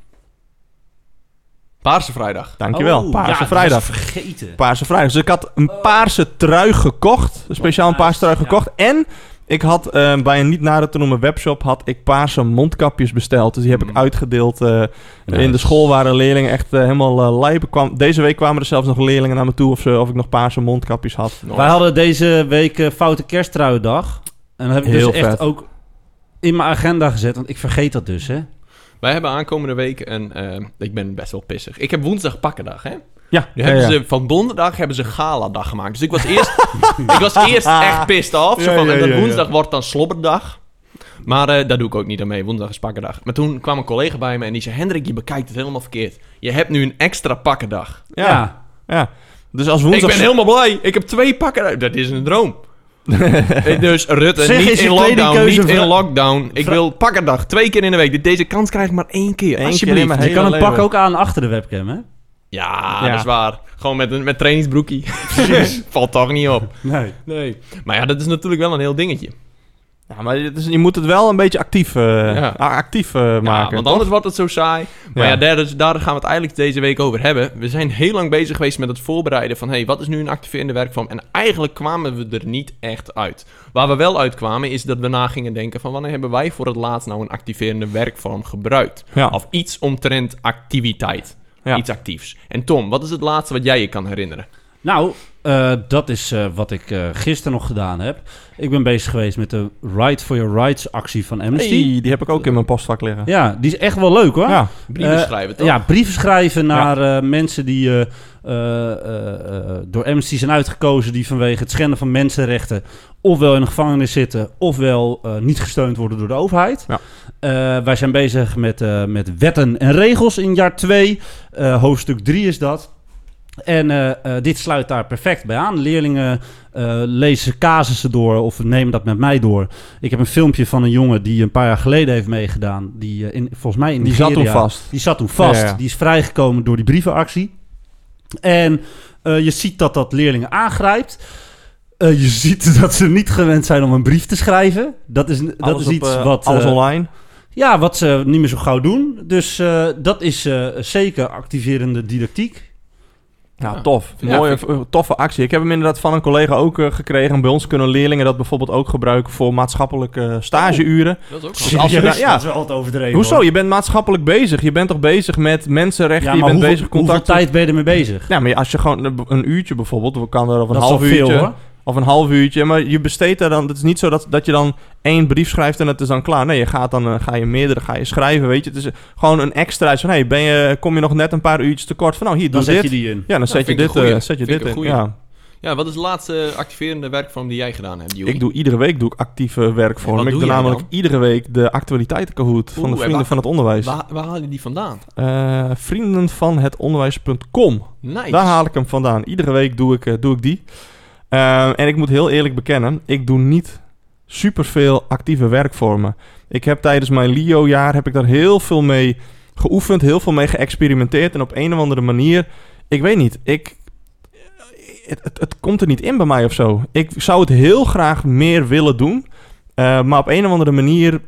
[SPEAKER 1] Paarse vrijdag.
[SPEAKER 2] Dankjewel.
[SPEAKER 3] Oh,
[SPEAKER 2] Paarse
[SPEAKER 3] ja,
[SPEAKER 2] vrijdag.
[SPEAKER 3] vergeten.
[SPEAKER 2] Paarse vrijdag. Dus ik had een paarse trui gekocht. Een speciaal een paarse trui
[SPEAKER 3] Ja.
[SPEAKER 2] gekocht. En ik had eh, bij een niet nader te noemen webshop had ik paarse mondkapjes besteld. Dus die heb ik
[SPEAKER 1] Mm.
[SPEAKER 2] uitgedeeld. eh,
[SPEAKER 3] Nice.
[SPEAKER 2] In de school waren leerlingen echt eh, helemaal eh lijp. Kwam, deze week kwamen er zelfs nog leerlingen naar me toe of, ze, of ik nog paarse mondkapjes had.
[SPEAKER 1] Nice.
[SPEAKER 3] Wij hadden deze week eh, Foute Kersttrouwdag. En dat heb ik
[SPEAKER 2] Heel
[SPEAKER 3] dus echt
[SPEAKER 2] vet.
[SPEAKER 3] ook in mijn agenda gezet. Want ik vergeet dat dus, hè.
[SPEAKER 1] Wij hebben aankomende week een... eh, ik ben best wel pissig. Ik heb woensdag pakkendag, hè?
[SPEAKER 2] Ja,
[SPEAKER 1] hebben
[SPEAKER 2] ja.
[SPEAKER 1] ze, van donderdag hebben ze galadag gemaakt. Dus ik was eerst, ik was eerst echt pissed off. Zo
[SPEAKER 2] Ja,
[SPEAKER 1] van,
[SPEAKER 2] ja,
[SPEAKER 1] en dan
[SPEAKER 2] ja, ja.
[SPEAKER 1] woensdag wordt dan slobberdag. Maar eh, daar doe ik ook niet aan mee. Woensdag is pakkendag. Maar toen kwam een collega bij me en die zei... Hendrik, je bekijkt het helemaal verkeerd. Je hebt nu een extra pakkendag.
[SPEAKER 2] Ja, ja. Dus als woensdag...
[SPEAKER 1] Ik ben helemaal blij. Ik heb twee pakken. Dat is een droom. Eh, dus Rutte,
[SPEAKER 3] Zeg,
[SPEAKER 1] niet in lockdown, niet in lockdown. Ik wil pakkendag. Twee keer in de week. Deze kans krijg ik maar één keer.
[SPEAKER 2] Eén keer
[SPEAKER 1] Alsjeblieft.
[SPEAKER 2] mijn
[SPEAKER 3] Je kan het pak ook aan achter de webcam, hè?
[SPEAKER 1] Ja,
[SPEAKER 2] Ja.
[SPEAKER 1] dat is waar. Gewoon met, een met trainingsbroekie. Valt toch niet op.
[SPEAKER 3] Nee.
[SPEAKER 1] Nee. Maar ja, dat is natuurlijk wel een heel dingetje.
[SPEAKER 2] Ja, maar het is, je moet het wel een beetje actief, eh,
[SPEAKER 1] Ja.
[SPEAKER 2] actief eh,
[SPEAKER 1] Ja,
[SPEAKER 2] maken.
[SPEAKER 1] want
[SPEAKER 2] toch?
[SPEAKER 1] anders wordt het zo saai. Maar
[SPEAKER 2] Ja.
[SPEAKER 1] ja, daar, daar gaan we het eigenlijk deze week over hebben. We zijn heel lang bezig geweest met het voorbereiden van... hey, wat is nu een activerende werkvorm? En eigenlijk kwamen we er niet echt uit. Waar we wel uitkwamen is dat we na gingen denken van... wanneer hebben wij voor het laatst nou een activerende werkvorm gebruikt?
[SPEAKER 2] Ja.
[SPEAKER 1] Of iets omtrent activiteit. Iets actiefs. En Tom, wat is het laatste wat jij je kan herinneren?
[SPEAKER 3] Nou, eh, dat is eh, wat ik eh, gisteren nog gedaan heb. Ik ben bezig geweest met de Right for Your Rights actie van Amnesty.
[SPEAKER 2] Hey, die heb ik ook in mijn postvak liggen.
[SPEAKER 3] Ja, die is echt wel leuk hoor.
[SPEAKER 2] Ja.
[SPEAKER 1] Brieven schrijven, toch?
[SPEAKER 3] Ja, brieven schrijven naar eh, mensen die eh, eh, eh, eh, door Amnesty zijn uitgekozen... die vanwege het schenden van mensenrechten... ofwel in de gevangenis zitten... ofwel eh, niet gesteund worden door de overheid.
[SPEAKER 2] Ja.
[SPEAKER 3] Eh, wij zijn bezig met, eh, met wetten en regels in jaar 2. hoofdstuk 3 is dat. En eh, eh, dit sluit daar perfect bij aan. Leerlingen eh, lezen casussen door of nemen dat met mij door. Ik heb een filmpje van een jongen die een paar jaar geleden heeft meegedaan. Die in, volgens mij in
[SPEAKER 2] Die zat toen vast.
[SPEAKER 3] Die zat toen vast.
[SPEAKER 2] Ja, ja.
[SPEAKER 3] Die is vrijgekomen door die brievenactie. En je ziet dat dat leerlingen aangrijpt. Je ziet dat ze niet gewend zijn om een brief te schrijven. Dat is, dat
[SPEAKER 2] Alles
[SPEAKER 3] is
[SPEAKER 2] op,
[SPEAKER 3] iets wat...
[SPEAKER 2] Alles online.
[SPEAKER 3] ja, wat ze niet meer zo gauw doen. Dus dat is zeker activerende didactiek.
[SPEAKER 2] Ja,
[SPEAKER 1] Ja.
[SPEAKER 2] tof.
[SPEAKER 1] Ja,
[SPEAKER 2] Mooie, eh, toffe actie. Ik heb hem inderdaad van een collega ook eh, gekregen. En bij ons kunnen leerlingen dat bijvoorbeeld ook gebruiken voor maatschappelijke eh, stageuren.
[SPEAKER 1] Dat is ook
[SPEAKER 2] Dus als je ja.
[SPEAKER 3] Dat is wel altijd overdreven.
[SPEAKER 2] Hoezo?
[SPEAKER 3] hoor.
[SPEAKER 2] Je bent maatschappelijk bezig. Je bent toch bezig met mensenrechten?
[SPEAKER 3] Ja,
[SPEAKER 2] je
[SPEAKER 3] maar
[SPEAKER 2] bent
[SPEAKER 3] hoeveel,
[SPEAKER 2] bezig
[SPEAKER 3] hoeveel
[SPEAKER 2] contact.
[SPEAKER 3] tijd ben je ermee bezig?
[SPEAKER 2] Ja, maar als je gewoon een- uurtje bijvoorbeeld, we kan er of een
[SPEAKER 3] dat is
[SPEAKER 2] half
[SPEAKER 3] wel veel
[SPEAKER 2] uurtje,
[SPEAKER 3] hoor.
[SPEAKER 2] Of een half uurtje, maar je besteedt daar dan. Het is niet zo dat, dat je dan één brief schrijft en het is dan klaar. Nee, je gaat dan eh, ga je meerdere, ga je schrijven, weet je. Het is eh, gewoon een extra. Van, hey, ben je, kom je nog net een paar uurtjes tekort? Van, nou, hier,
[SPEAKER 3] Dan
[SPEAKER 2] doe
[SPEAKER 3] zet
[SPEAKER 2] dit.
[SPEAKER 3] je die in.
[SPEAKER 2] Ja, dan zet je dit, eh, zet je
[SPEAKER 1] Vind
[SPEAKER 2] dit in. Ja.
[SPEAKER 1] Ja, wat is de laatste activerende werkvorm die jij gedaan hebt, Joey?
[SPEAKER 2] Ik doe iedere week doe ik actieve werkvorm.
[SPEAKER 1] wat
[SPEAKER 2] ik
[SPEAKER 1] doe
[SPEAKER 2] doe
[SPEAKER 1] jij
[SPEAKER 2] namelijk
[SPEAKER 1] dan?
[SPEAKER 2] iedere week de actualiteitenkahoot van de
[SPEAKER 1] en
[SPEAKER 2] Vrienden
[SPEAKER 1] waar-
[SPEAKER 2] van het Onderwijs.
[SPEAKER 1] Waar, waar haal je die vandaan?
[SPEAKER 2] Eh vrienden van het onderwijs.com.
[SPEAKER 1] Nice.
[SPEAKER 2] Daar haal ik hem vandaan. Iedere week doe ik, doe ik die. Eh, en ik moet heel eerlijk bekennen, ik doe niet superveel actieve werkvormen. Ik heb tijdens mijn LIO-jaar heb ik daar heel veel mee geoefend, heel veel mee geëxperimenteerd. En op een of andere manier, ik weet niet, ik, het, het, het komt er niet in bij mij of zo. Ik zou het heel graag meer willen doen. eh, maar op een of andere manier,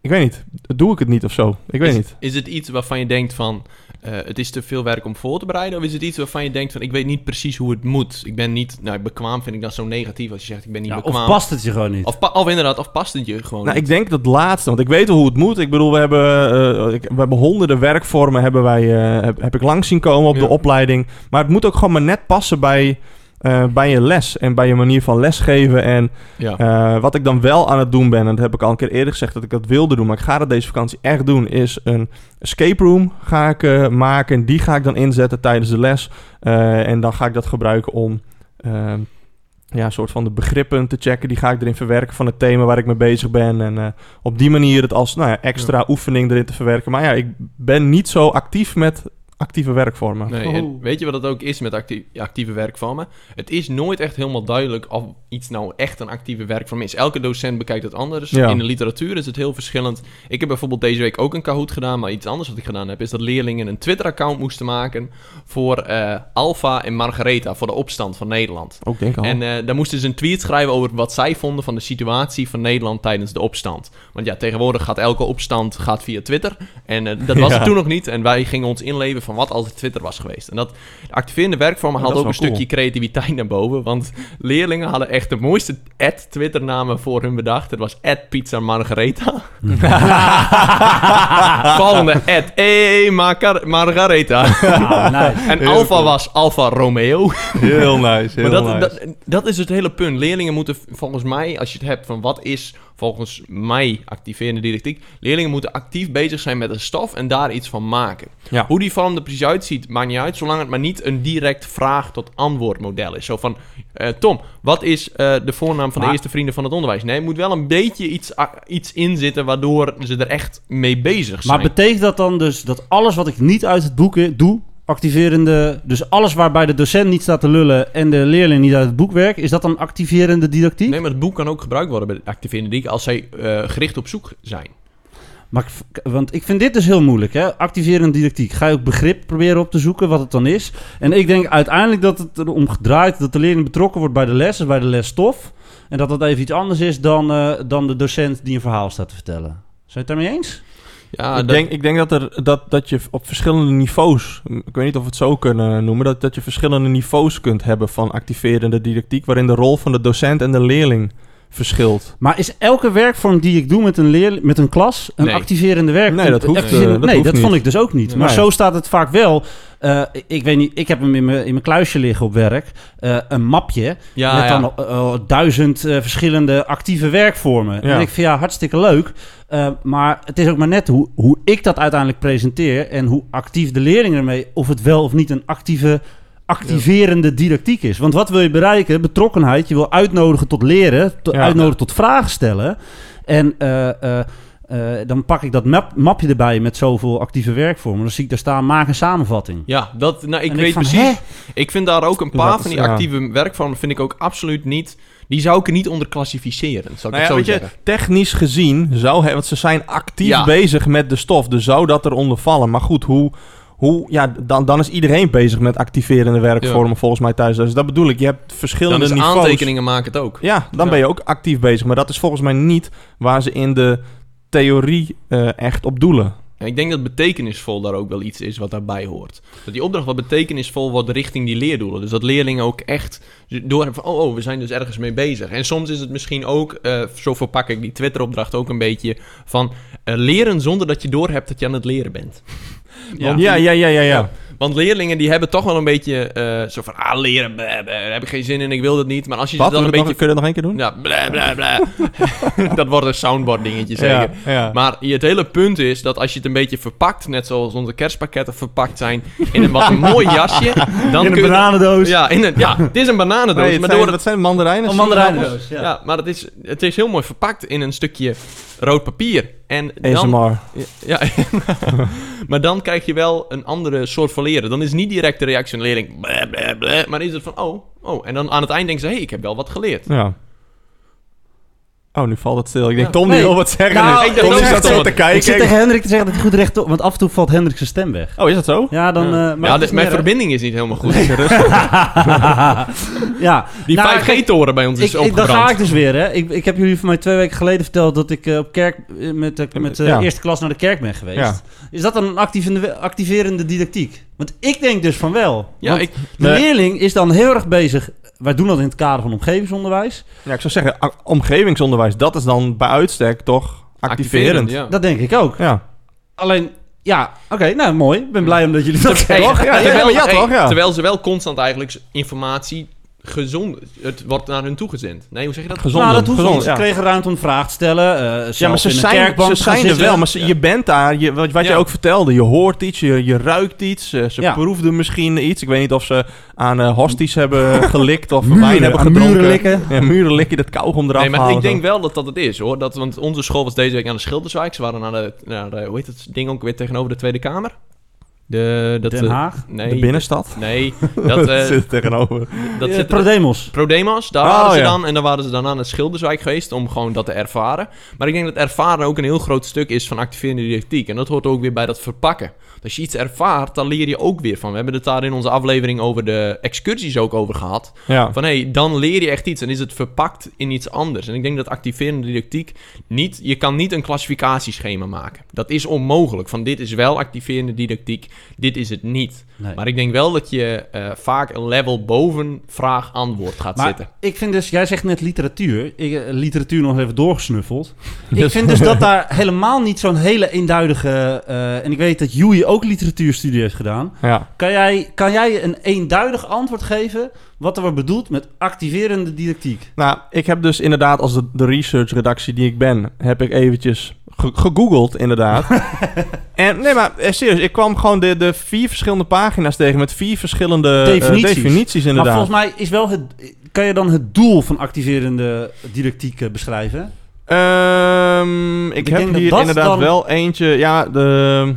[SPEAKER 2] ik weet niet, doe ik het niet of zo. Ik weet
[SPEAKER 1] is,
[SPEAKER 2] niet.
[SPEAKER 1] Is het iets waarvan je denkt van... eh, het is te veel werk om voor te bereiden? Of is het iets waarvan je denkt van... ik weet niet precies hoe het moet. Ik ben niet... Nou, bekwaam vind ik dan zo negatief als je zegt ik ben niet
[SPEAKER 3] Ja,
[SPEAKER 1] bekwaam.
[SPEAKER 3] of past het je gewoon niet?
[SPEAKER 1] Of, inderdaad, of past het je gewoon
[SPEAKER 2] Nou,
[SPEAKER 1] niet?
[SPEAKER 2] ik denk dat laatste, want ik weet wel hoe het moet. Ik bedoel, we hebben, eh, ik- we hebben honderden werkvormen hebben wij, eh, heb, heb ik langs zien komen op
[SPEAKER 1] Ja.
[SPEAKER 2] de opleiding. Maar het moet ook gewoon maar net passen bij, eh, bij je les en bij je manier van lesgeven. En
[SPEAKER 1] Ja.
[SPEAKER 2] eh, wat ik dan wel aan het doen ben, en dat heb ik al een keer eerder gezegd dat ik dat wilde doen, maar ik ga dat deze vakantie echt doen, is een escape room ga ik eh, maken. En die ga ik dan inzetten tijdens de les. En dan ga ik dat gebruiken om eh, ja, een soort van de begrippen te checken. Die ga ik erin verwerken van het thema waar ik mee bezig ben. En op die manier het als nou ja, extra oefening erin te verwerken. Maar ja, ik ben niet zo actief met actieve werkvormen.
[SPEAKER 1] Nee,
[SPEAKER 3] Oh.
[SPEAKER 1] en weet je wat het ook is met actie- actieve werkvormen? Het is nooit echt helemaal duidelijk of iets nou echt een actieve werkvorm is. Elke docent bekijkt het anders.
[SPEAKER 2] Ja.
[SPEAKER 1] In de literatuur is het heel verschillend. Ik heb bijvoorbeeld deze week ook een Kahoot gedaan, maar iets anders wat ik gedaan heb, is dat leerlingen een Twitter-account moesten maken voor eh Alfa en Margaretha, voor de opstand van Nederland.
[SPEAKER 2] Ook denk ik al.
[SPEAKER 1] En eh daar moesten ze een tweet schrijven over wat zij vonden van de situatie van Nederland tijdens de opstand. Want ja, tegenwoordig gaat elke opstand gaat via Twitter. En eh, dat was
[SPEAKER 2] Ja.
[SPEAKER 1] het toen nog niet. En wij gingen ons inleven van van wat als het Twitter was geweest. En dat de activerende werkvormen
[SPEAKER 2] Ja,
[SPEAKER 1] haalde ook een stukje creativiteit naar boven. Want leerlingen hadden echt de mooiste ad-Twitter-namen voor hun bedacht. Het was pizza margareta. Volgende ad, hey, Margar- margareta.
[SPEAKER 3] Ah, nice.
[SPEAKER 1] en
[SPEAKER 2] Heel cool.
[SPEAKER 1] was Alfa Romeo.
[SPEAKER 2] Heel nice, heel
[SPEAKER 1] Maar dat,
[SPEAKER 2] nice.
[SPEAKER 1] dat, dat is het hele punt. Leerlingen moeten volgens mij, als je het hebt van wat is volgens mij activerende didactiek, leerlingen moeten actief bezig zijn met een stof en daar iets van maken.
[SPEAKER 2] Ja.
[SPEAKER 1] Hoe die vorm er precies uitziet, maakt niet uit, zolang het maar niet een direct vraag tot antwoord model is. Zo van, eh, Tom, wat is eh, de voornaam van de eerste vrienden van het onderwijs? Nee, er moet wel een beetje iets, iets in zitten waardoor ze er echt mee bezig zijn.
[SPEAKER 3] Maar betekent dat dan dus dat alles wat ik niet uit het boek doe, activerende... Dus alles waarbij de docent niet staat te lullen en de leerling niet uit het boek werkt, is dat dan activerende didactiek?
[SPEAKER 1] Nee, maar het boek kan ook gebruikt worden bij de activerende didactiek als zij eh, gericht op zoek zijn.
[SPEAKER 3] Maar ik, want ik vind dit dus heel moeilijk, hè? Activerende didactiek. Ga je ook begrip proberen op te zoeken wat het dan is. En ik denk uiteindelijk dat het erom gedraaid dat de leerling betrokken wordt bij de les, dus bij de lesstof. En dat dat even iets anders is dan, eh, dan de docent die een verhaal staat te vertellen. Zijn je het daarmee eens?
[SPEAKER 1] Ja,
[SPEAKER 2] ik,
[SPEAKER 1] dat-
[SPEAKER 2] denk, ik denk dat, er, dat, dat je op verschillende niveaus, ik weet niet of we het zo kunnen noemen, dat, dat je verschillende niveaus kunt hebben van activerende didactiek, waarin de rol van de docent en de leerling verschilt.
[SPEAKER 3] Maar is elke werkvorm die ik doe met een, leer, met een klas een
[SPEAKER 1] Nee.
[SPEAKER 3] activerende werk?
[SPEAKER 2] Nee, dat hoeft, eh, dat
[SPEAKER 3] nee,
[SPEAKER 2] hoeft
[SPEAKER 3] dat vond ik dus ook niet. Maar zo staat het vaak wel. Eh, ik weet niet, ik heb hem in mijn, in mijn kluisje liggen op werk. Eh, een mapje
[SPEAKER 1] ja,
[SPEAKER 3] met
[SPEAKER 1] ja.
[SPEAKER 3] dan duizend eh, verschillende actieve werkvormen. En ik vind ja, hartstikke leuk. Eh, maar het is ook maar net hoe, hoe ik dat uiteindelijk presenteer en hoe actief de leerling ermee, of het wel of niet een actieve, activerende didactiek is. Want wat wil je bereiken? Betrokkenheid. Je wil uitnodigen tot leren, to-
[SPEAKER 2] Ja.
[SPEAKER 3] uitnodigen tot vragen stellen. En eh, eh, eh, dan pak ik dat map, mapje erbij met zoveel actieve werkvormen. Dan zie ik daar staan, maak een samenvatting.
[SPEAKER 1] Ja, dat, nou, ik
[SPEAKER 3] En
[SPEAKER 1] weet
[SPEAKER 3] van,
[SPEAKER 1] precies.
[SPEAKER 3] hè?
[SPEAKER 1] Ik vind daar ook een paar
[SPEAKER 2] Dat
[SPEAKER 1] van die
[SPEAKER 2] ja.
[SPEAKER 1] actieve werkvormen vind ik ook absoluut niet. Die zou ik er niet onder klassificeren. Zal ik
[SPEAKER 2] Nou ja,
[SPEAKER 1] het zo
[SPEAKER 2] weet je,
[SPEAKER 1] zeggen.
[SPEAKER 2] technisch gezien zou hij, want ze zijn actief
[SPEAKER 1] Ja.
[SPEAKER 2] bezig met de stof, dus zou dat eronder vallen. Maar goed, hoe, hoe ja, dan, dan is iedereen bezig met activerende werkvormen volgens mij thuis. Dus dat bedoel ik, je hebt
[SPEAKER 1] Dan
[SPEAKER 2] verschillende
[SPEAKER 1] is
[SPEAKER 2] niveaus.
[SPEAKER 1] aantekeningen maken het ook.
[SPEAKER 2] Ja, dan
[SPEAKER 1] Ja.
[SPEAKER 2] ben je ook actief bezig. Maar dat is volgens mij niet waar ze in de theorie eh, echt op doelen.
[SPEAKER 1] En ik denk dat betekenisvol daar ook wel iets is wat daarbij hoort. Dat die opdracht wat betekenisvol wordt richting die leerdoelen. Dus dat leerlingen ook echt doorhebben van... Oh, oh, we zijn dus ergens mee bezig. En soms is het misschien ook... eh, zo verpak ik die Twitter-opdracht ook een beetje... van eh, leren zonder dat je doorhebt dat je aan het leren bent.
[SPEAKER 3] Ja.
[SPEAKER 1] Want
[SPEAKER 2] Ja, ja, ja, ja. ja.
[SPEAKER 1] Want leerlingen die hebben toch wel een beetje eh, zo van... Ah, leren, bleh, bleh, daar heb ik geen zin in, ik wil dat niet. Maar als je
[SPEAKER 2] Wat?
[SPEAKER 1] ze dan een
[SPEAKER 2] je, het nog-
[SPEAKER 1] beetje...
[SPEAKER 2] kun je dat nog één keer doen?
[SPEAKER 1] Ja, bla bla bla. dat wordt een soundboard dingetje zeker.
[SPEAKER 2] Ja, ja.
[SPEAKER 1] Maar het hele punt is dat als je het een beetje verpakt, net zoals onze kerstpakketten verpakt zijn, in een wat een mooi jasje, dan
[SPEAKER 3] In een bananendoos.
[SPEAKER 1] Ja, in een, ja, het is een bananendoos,
[SPEAKER 2] Nee, het
[SPEAKER 1] maar
[SPEAKER 2] zijn,
[SPEAKER 1] door
[SPEAKER 2] dat zijn mandarijnen.
[SPEAKER 3] Een mandarijnendoos,
[SPEAKER 1] ja.
[SPEAKER 3] ja.
[SPEAKER 1] maar het is, het is heel mooi verpakt in een stukje rood papier. En dan,
[SPEAKER 2] ASMR.
[SPEAKER 1] ja, maar dan krijg je wel een andere soort van leren. Dan is niet direct de reactie van de leerling, bleh, bleh, bleh, maar is het van, oh, oh. En dan aan het eind denken ze, hé, hey, ik heb wel wat geleerd.
[SPEAKER 2] Ja. Oh, nu valt het stil. Ik denk. Tom,
[SPEAKER 3] Nee.
[SPEAKER 2] die wil wat zeggen.
[SPEAKER 3] Nou,
[SPEAKER 1] ik
[SPEAKER 2] Tom zat zo te
[SPEAKER 3] Ik zit
[SPEAKER 2] kijken.
[SPEAKER 3] tegen Hendrik te zeggen dat hij goed recht op... Want af en toe valt Hendrik zijn stem weg.
[SPEAKER 2] Oh, is dat zo?
[SPEAKER 3] Ja, dan...
[SPEAKER 1] Ja.
[SPEAKER 3] eh, maar
[SPEAKER 1] Ja,
[SPEAKER 3] het
[SPEAKER 1] dus mijn
[SPEAKER 3] meer, hè?
[SPEAKER 1] verbinding is niet helemaal goed.
[SPEAKER 3] ja.
[SPEAKER 1] Die
[SPEAKER 3] Nou,
[SPEAKER 1] 5G-toren bij ons is
[SPEAKER 3] Ik, ik, dan
[SPEAKER 1] opgebrand.
[SPEAKER 3] ga ik dus weer, hè. Ik, ik heb jullie voor mij twee weken geleden verteld dat ik eh, op kerk, eh, met de, met de
[SPEAKER 2] Ja.
[SPEAKER 3] eerste klas naar de kerk ben geweest.
[SPEAKER 2] Ja.
[SPEAKER 3] Is dat dan een activerende, activerende didactiek? Want ik denk dus van wel.
[SPEAKER 1] Ja,
[SPEAKER 3] Want
[SPEAKER 1] ik,
[SPEAKER 3] de
[SPEAKER 2] Nee.
[SPEAKER 3] leerling is dan heel erg bezig. Wij doen dat in het kader van omgevingsonderwijs.
[SPEAKER 2] Ja, ik zou zeggen, omgevingsonderwijs, dat is dan bij uitstek toch activerend.
[SPEAKER 1] ja.
[SPEAKER 3] Dat denk ik ook.
[SPEAKER 2] Ja.
[SPEAKER 3] Alleen, ja, oké, nou mooi. Ik ben blij omdat jullie dat zeggen.
[SPEAKER 2] Toch? Ja, ja,
[SPEAKER 1] terwijl, hey, terwijl ze wel constant eigenlijk informatie gezond... Het wordt naar hun toegezend. Nee, hoe zeg je dat?
[SPEAKER 2] Gezond.
[SPEAKER 3] Nou, dat hoeft
[SPEAKER 2] gezond,
[SPEAKER 3] niet. Ze
[SPEAKER 2] ja.
[SPEAKER 3] kregen ruimte om vragen te stellen. eh
[SPEAKER 2] Ja, maar ze zijn,
[SPEAKER 3] kerkbank
[SPEAKER 2] ze zijn er wel, maar ze- je bent daar. Je, wat wat
[SPEAKER 1] Ja.
[SPEAKER 2] jij ook vertelde, je hoort iets, je, je ruikt iets. eh, Ze
[SPEAKER 3] Ja.
[SPEAKER 2] proefden misschien iets. Ik weet niet of ze aan eh hosties hebben gelikt of
[SPEAKER 3] Muren,
[SPEAKER 2] wijn hebben gedronken.
[SPEAKER 3] muren likken.
[SPEAKER 2] Ja, muren likken, dat kauwgom eraf
[SPEAKER 1] Nee, maar
[SPEAKER 2] halen,
[SPEAKER 1] ik
[SPEAKER 2] zo.
[SPEAKER 1] denk wel dat dat het is, hoor. Dat, want onze school was deze week aan de Schilderswijk. Ze waren naar de, naar de... Hoe heet het ding ook weer tegenover de Tweede Kamer? De, dat,
[SPEAKER 3] Den
[SPEAKER 1] eh,
[SPEAKER 3] Haag?
[SPEAKER 1] Nee.
[SPEAKER 2] De binnenstad.
[SPEAKER 1] Nee, dat, eh,
[SPEAKER 2] zit er tegenover.
[SPEAKER 1] dat zit...
[SPEAKER 3] Prodemos.
[SPEAKER 1] Prodemos, daar
[SPEAKER 2] Oh,
[SPEAKER 1] waren ze
[SPEAKER 2] ja.
[SPEAKER 1] dan. En dan waren ze dan aan het Schilderswijk geweest om gewoon dat te ervaren. Maar ik denk dat ervaren ook een heel groot stuk is van activerende didactiek. En dat hoort ook weer bij dat verpakken. Als je iets ervaart, dan leer je ook weer van. We hebben het daar in onze aflevering over de excursies ook over gehad.
[SPEAKER 2] Ja.
[SPEAKER 1] Van hé, hey, dan leer je echt iets en is het verpakt in iets anders. En ik denk dat activerende didactiek niet... Je kan niet een klassificatieschema maken. Dat is onmogelijk. Van dit is wel activerende didactiek Dit is het niet.
[SPEAKER 3] Nee.
[SPEAKER 1] Maar ik denk wel dat je eh, vaak een level boven vraag-antwoord gaat
[SPEAKER 3] Maar
[SPEAKER 1] zitten.
[SPEAKER 3] ik vind dus, jij zegt net literatuur. Ik, eh, literatuur nog even doorgesnuffeld. Ik vind dus dat daar helemaal niet zo'n hele eenduidige... eh, en ik weet dat Joey ook literatuurstudie heeft gedaan.
[SPEAKER 2] Ja.
[SPEAKER 3] Kan jij, kan jij een eenduidig antwoord geven wat er wordt bedoeld met activerende didactiek?
[SPEAKER 2] Nou, ik heb dus inderdaad als de, de research-redactie die ik ben, heb ik eventjes ge- gegoogeld, inderdaad. en nee, maar eh, serieus, ik kwam gewoon de, de vier verschillende pagina's tegen met vier verschillende eh,
[SPEAKER 3] Definities.
[SPEAKER 2] definities,
[SPEAKER 3] Maar
[SPEAKER 2] inderdaad.
[SPEAKER 3] volgens mij is wel het... Kan je dan het doel van activerende didactiek eh, beschrijven?
[SPEAKER 2] Ehm, ik,
[SPEAKER 3] Ik
[SPEAKER 2] heb hier
[SPEAKER 3] dat
[SPEAKER 2] inderdaad
[SPEAKER 3] dan-
[SPEAKER 2] wel eentje. Ja, de.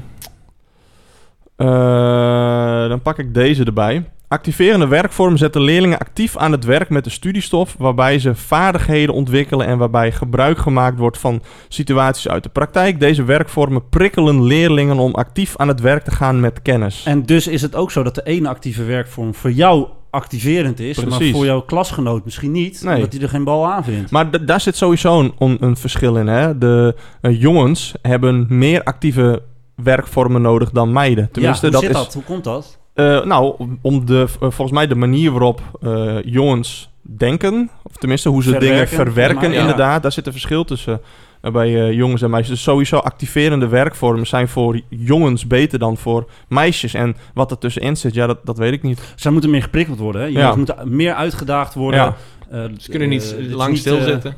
[SPEAKER 2] Eh, dan pak ik deze erbij. Activerende werkvormen zetten leerlingen actief aan het werk met de studiestof, waarbij ze vaardigheden ontwikkelen en waarbij gebruik gemaakt wordt van situaties uit de praktijk. Deze werkvormen prikkelen leerlingen om actief aan het werk te gaan met kennis.
[SPEAKER 3] En dus is het ook zo dat de ene actieve werkvorm voor jou activerend is, maar voor jouw klasgenoot misschien niet,
[SPEAKER 2] Nee.
[SPEAKER 3] omdat hij er geen bal aan vindt.
[SPEAKER 2] Maar daar zit sowieso een, een verschil in. Hè? De eh, jongens hebben meer actieve werkvormen nodig dan meiden. Tenminste,
[SPEAKER 3] ja, hoe
[SPEAKER 2] dat
[SPEAKER 3] zit
[SPEAKER 2] is.
[SPEAKER 3] dat? Hoe komt dat?
[SPEAKER 2] Eh, nou, om- de, eh, volgens mij de manier waarop eh, jongens denken, of tenminste hoe ze
[SPEAKER 3] Verwerken,
[SPEAKER 2] dingen verwerken,
[SPEAKER 3] ja.
[SPEAKER 2] inderdaad, daar zit een verschil tussen bij eh, jongens en meisjes. Dus sowieso activerende werkvormen zijn voor jongens beter dan voor meisjes. En wat er tussenin zit, ja, dat, dat weet ik niet.
[SPEAKER 3] Zij moeten meer geprikkeld worden. Hè? Jongens
[SPEAKER 2] Ja.
[SPEAKER 3] moeten meer uitgedaagd worden.
[SPEAKER 2] Ja.
[SPEAKER 3] Eh,
[SPEAKER 1] Ze kunnen niet lang stilzitten.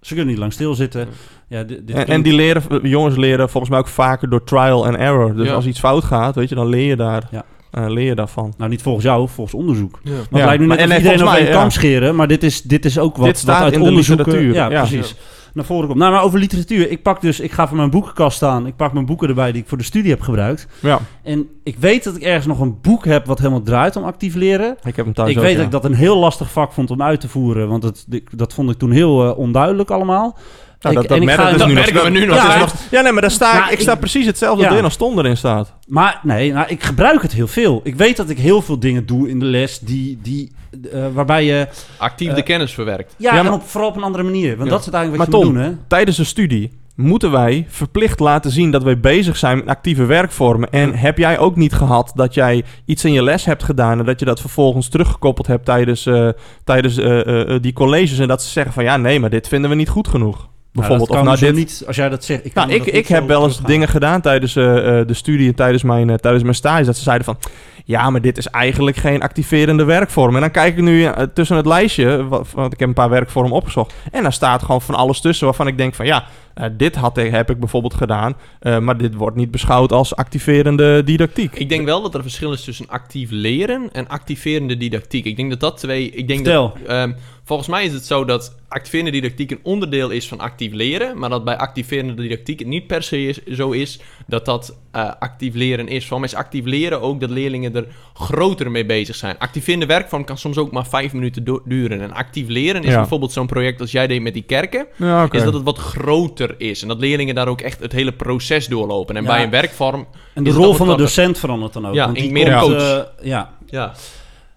[SPEAKER 3] ze kunnen niet lang stilzitten. Ja, dit, dit
[SPEAKER 2] En, die leren, jongens leren volgens mij ook vaker door trial and error. Dus
[SPEAKER 1] Ja.
[SPEAKER 2] als iets fout gaat, weet je, dan leer je daar,
[SPEAKER 3] Ja.
[SPEAKER 2] eh, leer je daarvan.
[SPEAKER 3] Nou, niet volgens jou, volgens onderzoek.
[SPEAKER 1] Ja.
[SPEAKER 3] Maar
[SPEAKER 2] Ja,
[SPEAKER 3] het lijkt nu net
[SPEAKER 2] en
[SPEAKER 3] iedereen over een kam scheren, maar dit is, dit is ook wat,
[SPEAKER 2] Dit staat
[SPEAKER 3] wat uit
[SPEAKER 2] in de
[SPEAKER 3] onderzoeken...
[SPEAKER 2] literatuur,
[SPEAKER 3] Ja,
[SPEAKER 2] ja.
[SPEAKER 3] precies. Naar voren komt. Nou, maar over literatuur. Ik pak dus, ik ga voor mijn boekenkast staan. Ik pak mijn boeken erbij die ik voor de studie heb gebruikt.
[SPEAKER 2] Ja,
[SPEAKER 3] En ik weet dat ik ergens nog een boek heb wat helemaal draait om actief leren.
[SPEAKER 2] ik heb hem thuis
[SPEAKER 3] ik
[SPEAKER 2] ook,
[SPEAKER 3] weet
[SPEAKER 2] ja.
[SPEAKER 3] dat ik dat een heel lastig vak vond om uit te voeren, want het, dat vond ik toen heel eh, onduidelijk allemaal.
[SPEAKER 2] Nou,
[SPEAKER 3] Ik-
[SPEAKER 2] dat, dat
[SPEAKER 3] en ik
[SPEAKER 2] merken
[SPEAKER 3] ga-
[SPEAKER 2] dus
[SPEAKER 3] dat
[SPEAKER 2] nu nog.
[SPEAKER 1] merken we nu nog.
[SPEAKER 2] Ja, nog- nee, maar daar sta ik, ik sta precies hetzelfde
[SPEAKER 3] Ja.
[SPEAKER 2] erin als Ton erin staat.
[SPEAKER 3] Maar nee, nou, ik gebruik het heel veel. Ik weet dat ik heel veel dingen doe in de les die, die, eh, waarbij je...
[SPEAKER 1] Actief
[SPEAKER 3] Eh,
[SPEAKER 1] de kennis verwerkt.
[SPEAKER 3] Ja,
[SPEAKER 2] Ja,
[SPEAKER 3] en
[SPEAKER 2] maar-
[SPEAKER 3] op, vooral op een andere manier. Want
[SPEAKER 1] Ja.
[SPEAKER 3] dat is uiteindelijk
[SPEAKER 2] Maar
[SPEAKER 3] wat je
[SPEAKER 2] Tom,
[SPEAKER 3] moet doen, hè?
[SPEAKER 2] tijdens de studie moeten wij verplicht laten zien dat wij bezig zijn met actieve werkvormen. En heb jij ook niet gehad dat jij iets in je les hebt gedaan en dat je dat vervolgens teruggekoppeld hebt tijdens, eh, tijdens eh, eh, eh, die colleges en dat ze zeggen van ja, nee, maar dit vinden we niet goed genoeg. Bijvoorbeeld.
[SPEAKER 3] Nou,
[SPEAKER 2] of
[SPEAKER 3] dat
[SPEAKER 2] nou dit.
[SPEAKER 3] niet, als jij dat zegt. Ik
[SPEAKER 2] Nou, ik, heb wel eens dingen gedaan tijdens eh, de studie en tijdens mijn, eh, tijdens mijn stage. Dat ze zeiden van, ja, maar dit is eigenlijk geen activerende werkvorm. En dan kijk ik nu eh, tussen het lijstje, wa- want ik heb een paar werkvormen opgezocht. En daar staat gewoon van alles tussen waarvan ik denk van, ja, eh, dit had, ik- heb ik bijvoorbeeld gedaan. eh, maar dit wordt niet beschouwd als activerende didactiek.
[SPEAKER 1] Ik denk wel dat er een verschil is tussen actief leren en activerende didactiek. Ik denk dat dat twee... Ik denk
[SPEAKER 3] Vertel.
[SPEAKER 1] Dat, ehm, volgens mij is het zo dat activerende didactiek een onderdeel is van actief leren. Maar dat bij activerende didactiek het niet per se is, zo is dat dat eh, actief leren is. Voor mij is actief leren ook dat leerlingen er groter mee bezig zijn. Activerende werkvorm kan soms ook maar vijf minuten du- duren. En actief leren is
[SPEAKER 2] Ja.
[SPEAKER 1] bijvoorbeeld zo'n project als jij deed met die kerken.
[SPEAKER 2] ja.
[SPEAKER 1] Is dat het wat groter is. En dat leerlingen daar ook echt het hele proces doorlopen. En
[SPEAKER 3] Ja.
[SPEAKER 1] bij een werkvorm
[SPEAKER 3] En de rol van de docent verandert dan ook.
[SPEAKER 1] Ja,
[SPEAKER 3] want die
[SPEAKER 1] en meer
[SPEAKER 3] komt,
[SPEAKER 1] coach.
[SPEAKER 3] eh, ja.
[SPEAKER 1] Ja.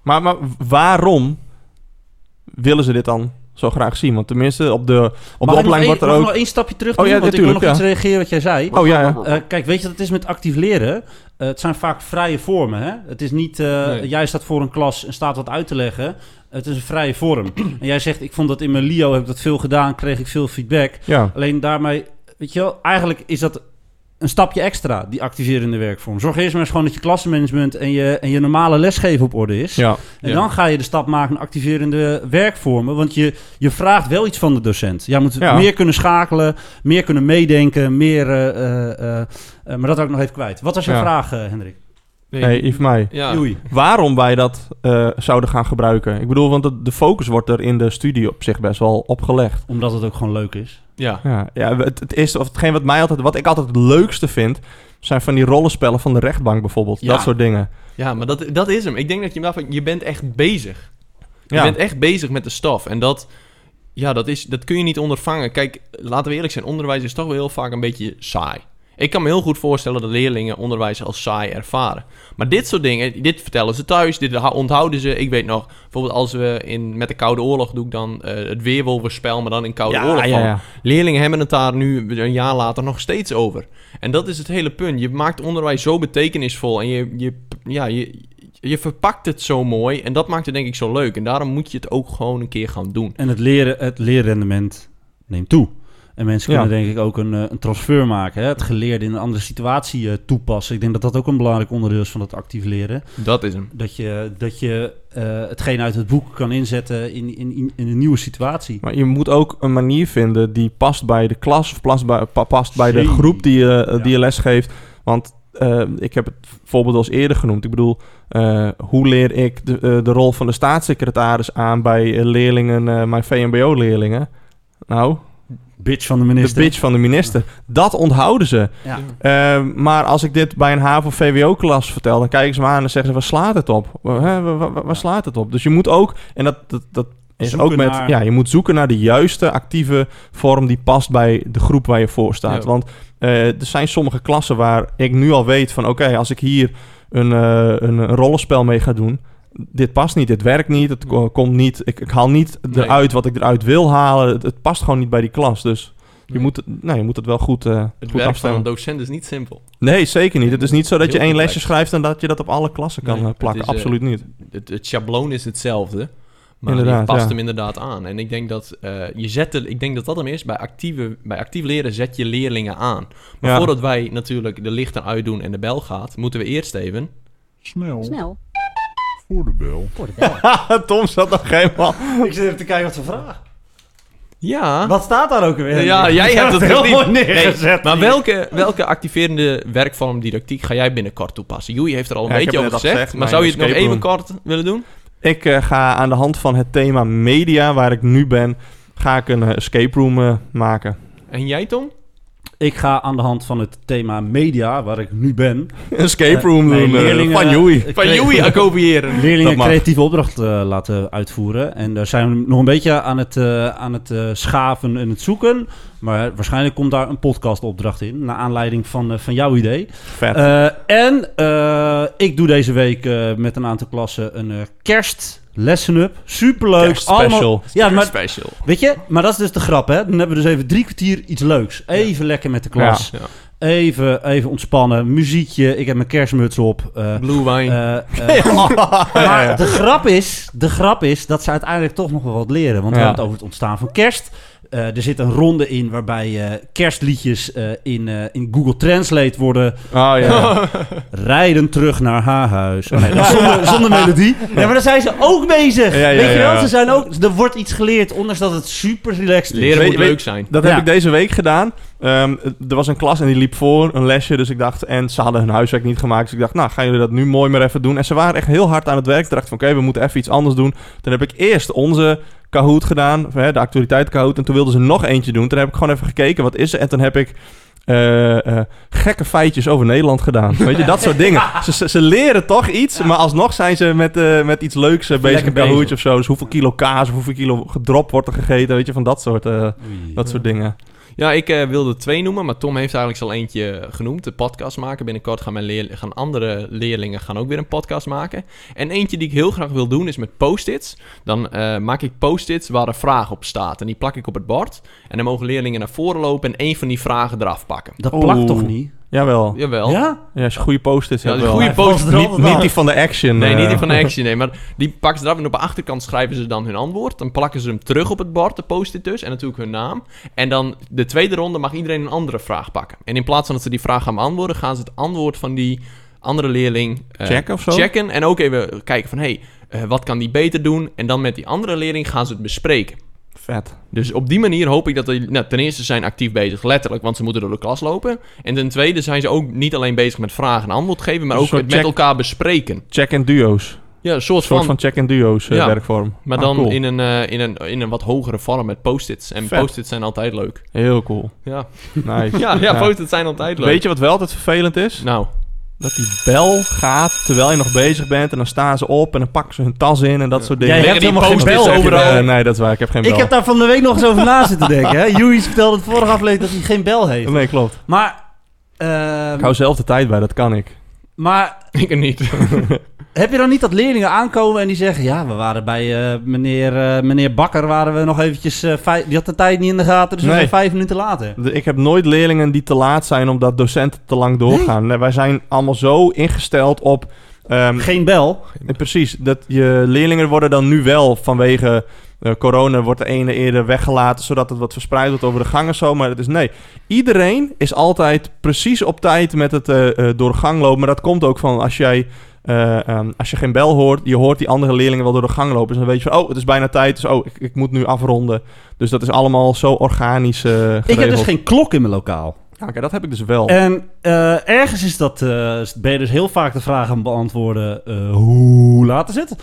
[SPEAKER 2] maar, maar waarom willen ze dit dan zo graag zien? Want tenminste, op de, op
[SPEAKER 3] Mag
[SPEAKER 2] de opleiding wordt er
[SPEAKER 3] mag ik
[SPEAKER 2] ook...
[SPEAKER 3] nog één stapje terug
[SPEAKER 2] Oh,
[SPEAKER 3] doen?
[SPEAKER 2] ja,
[SPEAKER 3] want ik wil nog
[SPEAKER 2] natuurlijk,
[SPEAKER 3] iets reageren wat jij zei.
[SPEAKER 2] Oh ja, ja.
[SPEAKER 3] Eh, kijk, weet je wat het is met actief leren? Eh, het zijn vaak vrije vormen. Hè? Het is niet, eh,
[SPEAKER 1] Nee.
[SPEAKER 3] jij staat voor een klas en staat wat uit te leggen. Het is een vrije vorm. en jij zegt, ik vond dat in mijn LIO, heb ik dat veel gedaan, kreeg ik veel feedback.
[SPEAKER 2] ja.
[SPEAKER 3] Alleen daarmee, weet je wel, eigenlijk is dat een stapje extra, die activerende werkvorm. Zorg eerst maar eens gewoon dat je klassenmanagement en je, en je normale lesgeven op orde is.
[SPEAKER 2] Ja.
[SPEAKER 3] En
[SPEAKER 1] Ja.
[SPEAKER 3] dan ga je de stap maken naar activerende werkvormen. Want je, je vraagt wel iets van de docent. Jij moet
[SPEAKER 2] Ja.
[SPEAKER 3] meer kunnen schakelen, meer kunnen meedenken, meer... eh, eh, eh, maar dat ik nog even kwijt. Wat was
[SPEAKER 2] Ja.
[SPEAKER 3] vraag, Hendrik?
[SPEAKER 2] Nee, Yves mij.
[SPEAKER 1] Ja.
[SPEAKER 3] Joei.
[SPEAKER 2] waarom wij dat eh, zouden gaan gebruiken. Ik bedoel, want de, de focus wordt er in de studie op zich best wel opgelegd.
[SPEAKER 3] Omdat het ook gewoon leuk is.
[SPEAKER 1] Ja.
[SPEAKER 2] Ja, ja het, het eerste, of hetgeen wat, mij altijd, wat ik altijd het leukste vind, zijn van die rollenspellen van de rechtbank bijvoorbeeld.
[SPEAKER 1] Ja.
[SPEAKER 2] Dat soort dingen.
[SPEAKER 1] Ja, maar dat, dat is hem. Ik denk dat je daarvan, je bent echt bezig. Je
[SPEAKER 2] Ja.
[SPEAKER 1] bent echt bezig met de stof. En dat, ja, dat, is, dat kun je niet ondervangen. Kijk, laten we eerlijk zijn, onderwijs is toch wel heel vaak een beetje saai. Ik kan me heel goed voorstellen dat leerlingen onderwijs als saai ervaren. Maar dit soort dingen, dit vertellen ze thuis, dit onthouden ze. Ik weet nog, bijvoorbeeld als we in, met de Koude Oorlog doe ik dan eh, het Weerwolverspel, maar dan in Koude
[SPEAKER 2] Ja,
[SPEAKER 1] Oorlog
[SPEAKER 2] ja, ja.
[SPEAKER 1] Leerlingen hebben het daar nu een jaar later nog steeds over. En dat is het hele punt. Je maakt onderwijs zo betekenisvol en je, je, ja, je, je verpakt het zo mooi. En dat maakt het denk ik zo leuk. En daarom moet je het ook gewoon een keer gaan doen.
[SPEAKER 3] En het, leren, het leerrendement neemt toe. En mensen
[SPEAKER 2] Ja.
[SPEAKER 3] kunnen denk ik ook een, eh, een transfer maken. Hè? Het geleerde in een andere situatie eh, toepassen. Ik denk dat dat ook een belangrijk onderdeel is van het actief leren.
[SPEAKER 1] Dat is hem.
[SPEAKER 3] Dat je, dat je eh, hetgeen uit het boek kan inzetten in, in, in, een nieuwe situatie.
[SPEAKER 2] Maar je moet ook een manier vinden die past bij de klas of past bij, pa- past bij de groep die je,
[SPEAKER 3] Ja.
[SPEAKER 2] die je les geeft. Want ik heb het voorbeeld al eens eerder genoemd. Ik bedoel, hoe leer ik de, de rol van de staatssecretaris aan bij leerlingen, mijn VMBO-leerlingen? Nou,
[SPEAKER 3] Bitch van de
[SPEAKER 2] de
[SPEAKER 3] minister.
[SPEAKER 2] bitch van de minister. Dat onthouden ze.
[SPEAKER 3] Ja.
[SPEAKER 2] Eh, maar als ik dit bij een HAVO-VWO-klas vertel, dan kijken ze me aan en zeggen ze, waar slaat het op? Waar, waar, slaat het op? Dus je moet ook, en dat, dat, dat is
[SPEAKER 3] Zoeken
[SPEAKER 2] ook met,
[SPEAKER 3] naar-
[SPEAKER 2] ja, je moet zoeken naar de juiste actieve vorm die past bij de groep waar je voor staat.
[SPEAKER 1] Ja.
[SPEAKER 2] Want eh, er zijn sommige klassen waar ik nu al weet van, oké, als ik hier een, eh, een, een rollenspel mee ga doen, dit past niet, dit werkt niet, het ko- komt niet, ik, ik haal niet
[SPEAKER 1] Nee.
[SPEAKER 2] eruit wat ik eruit wil halen, het, het past gewoon niet bij die klas. Dus je,
[SPEAKER 1] Nee.
[SPEAKER 2] moet, het, nou, je moet het wel goed, eh
[SPEAKER 1] Het
[SPEAKER 2] goed
[SPEAKER 1] werk van
[SPEAKER 2] afstemmen.
[SPEAKER 1] een docent is niet simpel.
[SPEAKER 2] Nee, zeker niet. Het is niet zo dat je één lesje schrijft en dat je dat op alle klassen kan
[SPEAKER 1] Nee,
[SPEAKER 2] eh, plakken.
[SPEAKER 1] is, eh,
[SPEAKER 2] Absoluut niet.
[SPEAKER 1] Het, het schabloon is hetzelfde. Maar
[SPEAKER 2] Inderdaad,
[SPEAKER 1] je past
[SPEAKER 2] ja.
[SPEAKER 1] hem inderdaad aan. En ik denk dat eh, je zet ik denk dat dat hem is. Bij, actieve, bij actief leren zet je leerlingen aan. Maar
[SPEAKER 2] Ja.
[SPEAKER 1] voordat wij natuurlijk de lichten uitdoen en de bel gaat, moeten we eerst even.
[SPEAKER 4] Snel,
[SPEAKER 5] Snel
[SPEAKER 4] voor de bel.
[SPEAKER 5] voor de bel.
[SPEAKER 2] Tom zat nog helemaal...
[SPEAKER 3] Ik zit even te kijken wat ze vragen.
[SPEAKER 1] Ja.
[SPEAKER 3] Wat staat daar ook weer?
[SPEAKER 1] Ja, jij hebt het
[SPEAKER 3] heel mooi neergezet.
[SPEAKER 1] maar welke, welke activerende werkvorm didactiek ga jij binnenkort toepassen? Joey heeft er al een beetje over gezegd. maar zou je het nog even kort willen doen?
[SPEAKER 2] Ik eh, ga aan de hand van het thema media, waar ik nu ben, ga ik een eh, escape room eh, maken.
[SPEAKER 1] En jij, Tom?
[SPEAKER 3] Ik ga aan de hand van het thema media, waar ik nu ben...
[SPEAKER 2] Een escape
[SPEAKER 3] eh,
[SPEAKER 2] room
[SPEAKER 3] nee,
[SPEAKER 2] doen eh,
[SPEAKER 3] leerlingen-
[SPEAKER 2] van Joey.
[SPEAKER 3] eh,
[SPEAKER 1] Van Joey kopiëren.
[SPEAKER 3] Leerlingen creatieve opdracht eh, laten uitvoeren. En daar zijn we nog een beetje aan het, eh, aan het eh, schaven en het zoeken. Maar waarschijnlijk komt daar een podcastopdracht in. Naar aanleiding van, eh, van jouw idee.
[SPEAKER 2] Vet.
[SPEAKER 3] Eh, en eh, ik doe deze week eh, met een aantal klassen een eh kerst lesson up. Superleuk.
[SPEAKER 2] Kerstspecial.
[SPEAKER 3] Allemaal- Ja, maar
[SPEAKER 1] Special.
[SPEAKER 3] weet je, maar dat is dus de grap, hè? Dan hebben we dus even drie kwartier iets leuks. Even lekker met de klas.
[SPEAKER 1] Ja.
[SPEAKER 3] Even, even ontspannen. Muziekje. Ik heb mijn kerstmuts op. Eh,
[SPEAKER 1] Blue wine.
[SPEAKER 3] eh, eh, maar de grap, is, de grap is dat ze uiteindelijk toch nog wel wat leren. Want we hebben het over het ontstaan van kerst. Eh, er zit een ronde in waarbij eh, kerstliedjes eh, in, eh, in Google Translate worden
[SPEAKER 2] Oh ja.
[SPEAKER 3] rijden terug naar haar huis. Oh, nee, dat zonder, zonder melodie. Ja, maar daar zijn ze ook bezig.
[SPEAKER 2] Ja, ja,
[SPEAKER 3] Weet je
[SPEAKER 2] ja.
[SPEAKER 3] wel? Ze zijn ook, er wordt iets geleerd, ondanks dat het super relaxed is.
[SPEAKER 1] Leren moet leuk zijn.
[SPEAKER 2] Dat
[SPEAKER 3] Ja.
[SPEAKER 2] heb ik deze week gedaan. Ehm, er was een klas en die liep voor, een lesje. Dus ik dacht, en ze hadden hun huiswerk niet gemaakt. Dus ik dacht, nou, gaan jullie dat nu mooi maar even doen? En ze waren echt heel hard aan het werk. Toen dacht ik van, oké, we moeten even iets anders doen. Toen heb ik eerst onze Kahoot gedaan, hè, de actualiteit Kahoot. En toen wilden ze nog eentje doen. Toen heb ik gewoon even gekeken, wat is er? En toen heb ik eh, eh, gekke feitjes over Nederland gedaan. Weet je, dat soort dingen. Ze, ze, ze leren toch iets, maar alsnog zijn ze met, eh, met iets leuks bezig. Een Kahootje of zo. Dus hoeveel kilo kaas of hoeveel kilo gedropt wordt er gegeten. Weet je, van dat soort, dat soort dingen.
[SPEAKER 1] Ja, ik eh, wilde twee noemen, maar Tom heeft eigenlijk al eentje genoemd. De podcast maken. Binnenkort gaan, mijn leer- gaan andere leerlingen gaan ook weer een podcast maken. En eentje die ik heel graag wil doen is met post-its. Dan eh, maak ik post-its waar een vraag op staat. En die plak ik op het bord. En dan mogen leerlingen naar voren lopen en één van die vragen eraf pakken.
[SPEAKER 3] Dat plakt toch niet?
[SPEAKER 2] Jawel.
[SPEAKER 1] Jawel.
[SPEAKER 3] Ja?
[SPEAKER 2] Ja, als je goede post-its
[SPEAKER 1] Ja,
[SPEAKER 2] hebt
[SPEAKER 1] die
[SPEAKER 2] wel.
[SPEAKER 1] goede post
[SPEAKER 2] Niet, niet die van de action.
[SPEAKER 1] Nee,
[SPEAKER 2] eh.
[SPEAKER 1] niet die van de action, nee. Maar die pakken ze eraf en op de achterkant schrijven ze dan hun antwoord. Dan plakken ze hem terug op het bord, de post-it dus. En natuurlijk hun naam. En dan de tweede ronde mag iedereen een andere vraag pakken. En in plaats van dat ze die vraag gaan beantwoorden, gaan ze het antwoord van die andere leerling eh,
[SPEAKER 2] Checken of zo?
[SPEAKER 1] checken. En ook even kijken van, hé, hey, eh, wat kan die beter doen? En dan met die andere leerling gaan ze het bespreken.
[SPEAKER 2] Vet.
[SPEAKER 1] Dus op die manier hoop ik dat die, nou, ten eerste zijn actief bezig, letterlijk, want ze moeten door de klas lopen. En ten tweede zijn ze ook niet alleen bezig met vragen en antwoord geven, maar
[SPEAKER 2] Een
[SPEAKER 1] ook met,
[SPEAKER 2] check-
[SPEAKER 1] elkaar bespreken.
[SPEAKER 2] Check en duo's.
[SPEAKER 1] Ja, een soort,
[SPEAKER 2] Een soort
[SPEAKER 1] van,
[SPEAKER 2] van check en duo's eh,
[SPEAKER 1] Ja.
[SPEAKER 2] werkvorm.
[SPEAKER 1] maar
[SPEAKER 2] Ah,
[SPEAKER 1] dan
[SPEAKER 2] cool.
[SPEAKER 1] in, een, eh, in, een, in een wat hogere vorm met post-its. En
[SPEAKER 2] Vet.
[SPEAKER 1] post-its zijn altijd leuk.
[SPEAKER 2] Heel cool.
[SPEAKER 1] Ja,
[SPEAKER 2] Nice.
[SPEAKER 1] ja, ja, post-its zijn altijd leuk.
[SPEAKER 2] Weet je wat wel altijd vervelend is?
[SPEAKER 1] Nou,
[SPEAKER 2] Dat die bel gaat terwijl je nog bezig bent. En dan staan ze op en dan pakken ze hun tas in en dat soort dingen.
[SPEAKER 3] Jij
[SPEAKER 1] Leggen
[SPEAKER 3] hebt
[SPEAKER 1] die
[SPEAKER 3] helemaal geen bel
[SPEAKER 1] overal.
[SPEAKER 2] Nee, dat is waar. Ik heb geen bel.
[SPEAKER 3] Ik heb daar van de week nog eens over na zitten denken. Hè? Joey's vertelde het vorige aflevering dat hij geen bel heeft.
[SPEAKER 2] Nee, klopt.
[SPEAKER 3] Maar Ehm,
[SPEAKER 2] Ik hou zelf de tijd bij, dat kan ik.
[SPEAKER 3] maar
[SPEAKER 1] Ik er niet.
[SPEAKER 3] heb je dan niet dat leerlingen aankomen en die zeggen... Ja, we waren bij eh, meneer, eh, meneer Bakker, waren we nog eventjes... vijf- die had de tijd niet in de gaten, dus we zijn vijf minuten later.
[SPEAKER 2] De- Ik heb nooit leerlingen die te laat zijn omdat docenten te lang doorgaan. Nee, wij zijn allemaal zo ingesteld op... ehm,
[SPEAKER 3] Geen bel.
[SPEAKER 2] Precies, dat je leerlingen worden dan nu wel vanwege corona wordt de ene eerder weggelaten zodat het wat verspreid wordt over de gangen zo, maar het is nee. Iedereen is altijd precies op tijd met het door de gang lopen, maar dat komt ook van als jij eh, ehm, als je geen bel hoort, je hoort die andere leerlingen wel door de gang lopen, dus dan weet je van oh, het is bijna tijd, dus oh, ik, ik moet nu afronden. Dus dat is allemaal zo organisch eh.
[SPEAKER 3] Ik heb dus geen klok in mijn lokaal.
[SPEAKER 2] Ja, oké, dat heb ik dus wel.
[SPEAKER 3] En eh, ergens is dat, ben je dus heel vaak de vraag aan het beantwoorden, hoe laat is het?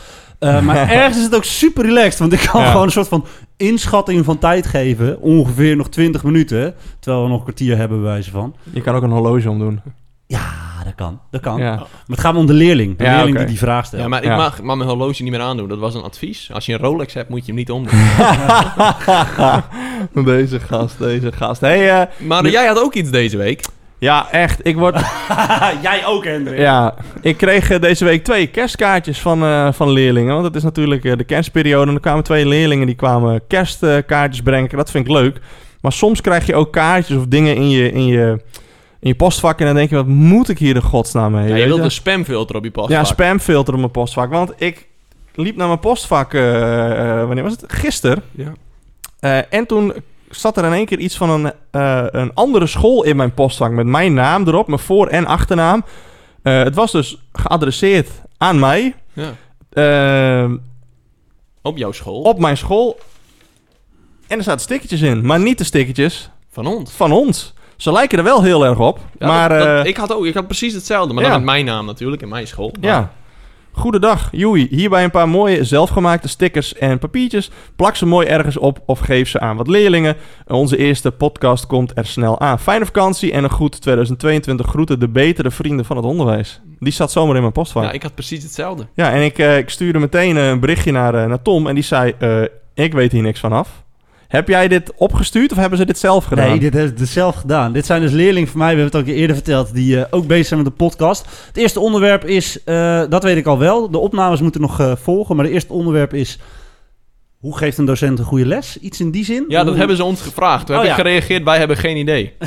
[SPEAKER 3] Maar ergens is het ook super relaxed, want ik kan
[SPEAKER 2] Ja.
[SPEAKER 3] gewoon een soort van inschatting van tijd geven. Ongeveer nog 20 minuten, terwijl we nog een kwartier hebben bij wijze van.
[SPEAKER 2] Je kan ook een horloge omdoen.
[SPEAKER 3] Ja, dat kan, dat kan.
[SPEAKER 2] Ja.
[SPEAKER 3] Maar het gaat om de leerling, de
[SPEAKER 2] Ja,
[SPEAKER 3] leerling die die vraag stelt.
[SPEAKER 1] Ja, maar ik
[SPEAKER 2] Ja.
[SPEAKER 1] mag, mag mijn horloge niet meer aandoen. Dat was een advies. Als je een Rolex hebt, moet je hem niet omdoen.
[SPEAKER 2] deze gast, deze gast. Hey, eh,
[SPEAKER 1] Maar jij had ook iets deze week.
[SPEAKER 2] ja, echt. Ik word,
[SPEAKER 3] Jij ook, Hendrik.
[SPEAKER 2] Ja, ik kreeg eh, deze week twee kerstkaartjes van, eh, van leerlingen. Want het is natuurlijk de kerstperiode. En er kwamen twee leerlingen die kwamen kerstkaartjes brengen. Dat vind ik leuk. Maar soms krijg je ook kaartjes of dingen in je, in je, in je postvak. En dan denk je, wat moet ik hier de godsnaam mee?
[SPEAKER 1] Ja, je wilt
[SPEAKER 2] je?
[SPEAKER 1] een spamfilter op je pasvak.
[SPEAKER 2] Ja, een spamfilter op mijn postvak. Want ik liep naar mijn postvak, eh, eh, wanneer was het? Gisteren.
[SPEAKER 1] Ja.
[SPEAKER 2] Eh, en toen zat er in één keer iets van een, eh, een andere school in mijn postvak. Met mijn naam erop, mijn voor- en achternaam. Eh, het was dus geadresseerd aan mij.
[SPEAKER 1] Ja. Op jouw school.
[SPEAKER 2] op mijn school. En er zaten stickertjes in. Maar niet de stickertjes
[SPEAKER 1] Van ons.
[SPEAKER 2] van ons. Ze lijken er wel heel erg op.
[SPEAKER 1] Ja,
[SPEAKER 2] maar
[SPEAKER 1] dat- dat-
[SPEAKER 2] eh,
[SPEAKER 1] ik had ook ik had precies hetzelfde. Maar
[SPEAKER 2] ja.
[SPEAKER 1] dan met mijn naam natuurlijk. In mijn school. Maar-
[SPEAKER 2] Ja. Goedendag, Joey. Hierbij een paar mooie zelfgemaakte stickers en papiertjes. Plak ze mooi ergens op of geef ze aan wat leerlingen. Onze eerste podcast komt er snel aan. Fijne vakantie en een goed 2022. Groeten de betere vrienden van het onderwijs. Die zat zomaar in mijn postvak.
[SPEAKER 1] Ja,
[SPEAKER 2] Ja,
[SPEAKER 1] ik had precies hetzelfde.
[SPEAKER 2] en ik, eh, ik stuurde meteen een berichtje naar, eh, naar Tom. En die zei, ik weet hier niks vanaf. Heb jij dit opgestuurd of hebben ze dit zelf gedaan?
[SPEAKER 3] Nee, dit hebben ze zelf gedaan. Dit zijn dus leerlingen van mij, we hebben het ook eerder verteld, die eh, ook bezig zijn met de podcast. Het eerste onderwerp is, eh, dat weet ik al wel, de opnames moeten nog eh, volgen, maar het eerste onderwerp is, hoe geeft een docent een goede les? Iets in die zin?
[SPEAKER 1] Ja, dat
[SPEAKER 3] Hoe-
[SPEAKER 1] hebben ze ons gevraagd. Toen
[SPEAKER 3] Oh,
[SPEAKER 1] heb ik
[SPEAKER 3] ja.
[SPEAKER 1] gereageerd. Wij hebben geen idee.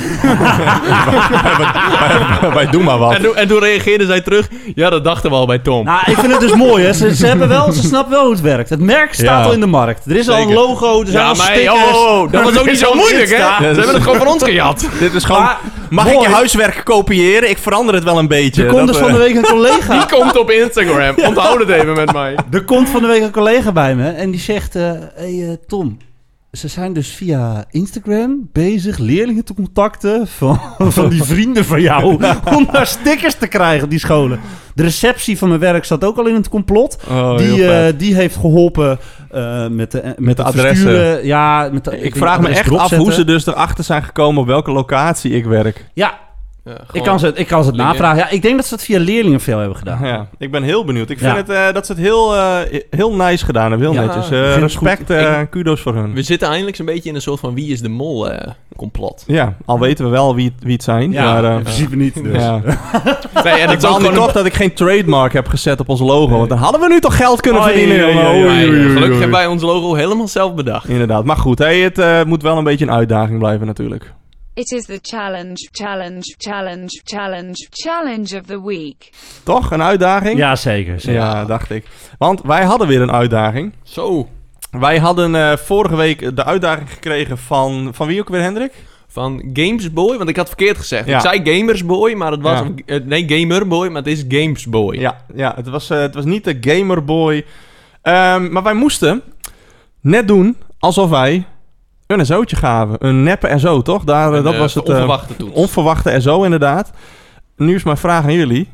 [SPEAKER 2] Wij doen maar wat.
[SPEAKER 1] En toen, en toen reageerden zij terug. Ja, dat dachten we al bij Tom.
[SPEAKER 3] Nou, ik vind het dus mooi, hè. Ze, ze, hebben wel, ze snappen wel hoe het werkt. Het merk staat
[SPEAKER 2] Ja.
[SPEAKER 3] al in de markt. Er is al een logo, er zijn
[SPEAKER 1] ja,
[SPEAKER 3] al
[SPEAKER 1] maar
[SPEAKER 3] stickers.
[SPEAKER 1] oh, oh, dat was ook niet zo moeilijk, hè? Ze hebben het gewoon van ons gejat.
[SPEAKER 2] Dit is gewoon...
[SPEAKER 3] Maar,
[SPEAKER 2] mag ik je huiswerk kopiëren? Ik verander het wel een beetje.
[SPEAKER 3] Er komt dus van de
[SPEAKER 2] eh,
[SPEAKER 3] week een collega.
[SPEAKER 1] Die komt op Instagram. Onthoud het even met mij.
[SPEAKER 3] Er komt van de week een collega bij me en die zegt: eh hey, eh, Tom, ze zijn dus via Instagram bezig leerlingen te contacten van, van die vrienden van jou om daar stickers te krijgen die scholen. De receptie van mijn werk zat ook al in het complot.
[SPEAKER 2] Oh,
[SPEAKER 3] die, eh, die heeft geholpen eh, met de, met
[SPEAKER 2] Met de adressen.
[SPEAKER 3] Ja, met de,
[SPEAKER 2] ik
[SPEAKER 3] denk
[SPEAKER 2] vraag me echt af hoe ze dus erachter zijn gekomen op welke locatie ik werk.
[SPEAKER 3] Ja,
[SPEAKER 1] Ja,
[SPEAKER 3] ik kan ze, ik kan ze het navragen. Ja, ik denk dat ze het via leerlingen veel hebben gedaan.
[SPEAKER 2] Ja, ik ben heel benieuwd. Ik
[SPEAKER 3] Ja.
[SPEAKER 2] vind het, eh, dat ze het heel, eh, heel nice gedaan hebben. Heel
[SPEAKER 3] Ja,
[SPEAKER 2] netjes. Eh, respect, eh, kudos voor hun.
[SPEAKER 1] We zitten eindelijk zo'n beetje in een soort van wie is de mol eh, complot.
[SPEAKER 2] Ja, al weten we wel wie, het- wie het zijn.
[SPEAKER 3] Ja,
[SPEAKER 2] maar, eh,
[SPEAKER 3] in principe niet. Dus.
[SPEAKER 2] ja.
[SPEAKER 1] Nee, en
[SPEAKER 2] Ik nu
[SPEAKER 1] gewoon
[SPEAKER 2] toch dat ik geen trademark heb gezet op ons logo. Want dan hadden we nu toch geld kunnen verdienen.
[SPEAKER 1] gelukkig hebben wij ons logo helemaal zelf bedacht.
[SPEAKER 2] Inderdaad. Maar goed, hey, het eh, moet wel een beetje een uitdaging blijven natuurlijk.
[SPEAKER 5] It is the challenge, challenge, challenge, challenge, challenge of the week.
[SPEAKER 2] Toch? Een uitdaging?
[SPEAKER 3] Ja, zeker. zeker.
[SPEAKER 2] Ja, dacht ik. Want wij hadden weer een uitdaging.
[SPEAKER 1] Zo,
[SPEAKER 2] Wij hadden eh, vorige week de uitdaging gekregen van... Van wie ook weer, Hendrik?
[SPEAKER 1] van Gamesboy, want ik had verkeerd gezegd.
[SPEAKER 2] Ja.
[SPEAKER 1] Ik zei Gamersboy, maar het was...
[SPEAKER 2] Ja.
[SPEAKER 1] eh, nee, Gamerboy, maar het is Gamesboy.
[SPEAKER 2] Ja, ja het, was, eh, het was niet de Gamerboy. Ehm, maar wij moesten net doen alsof wij een SO'tje gaven. Een neppe SO, toch? Daar, eh, dat
[SPEAKER 1] eh,
[SPEAKER 2] was het eh,
[SPEAKER 1] onverwachte toets.
[SPEAKER 2] onverwachte SO, inderdaad. Nu is mijn vraag aan jullie.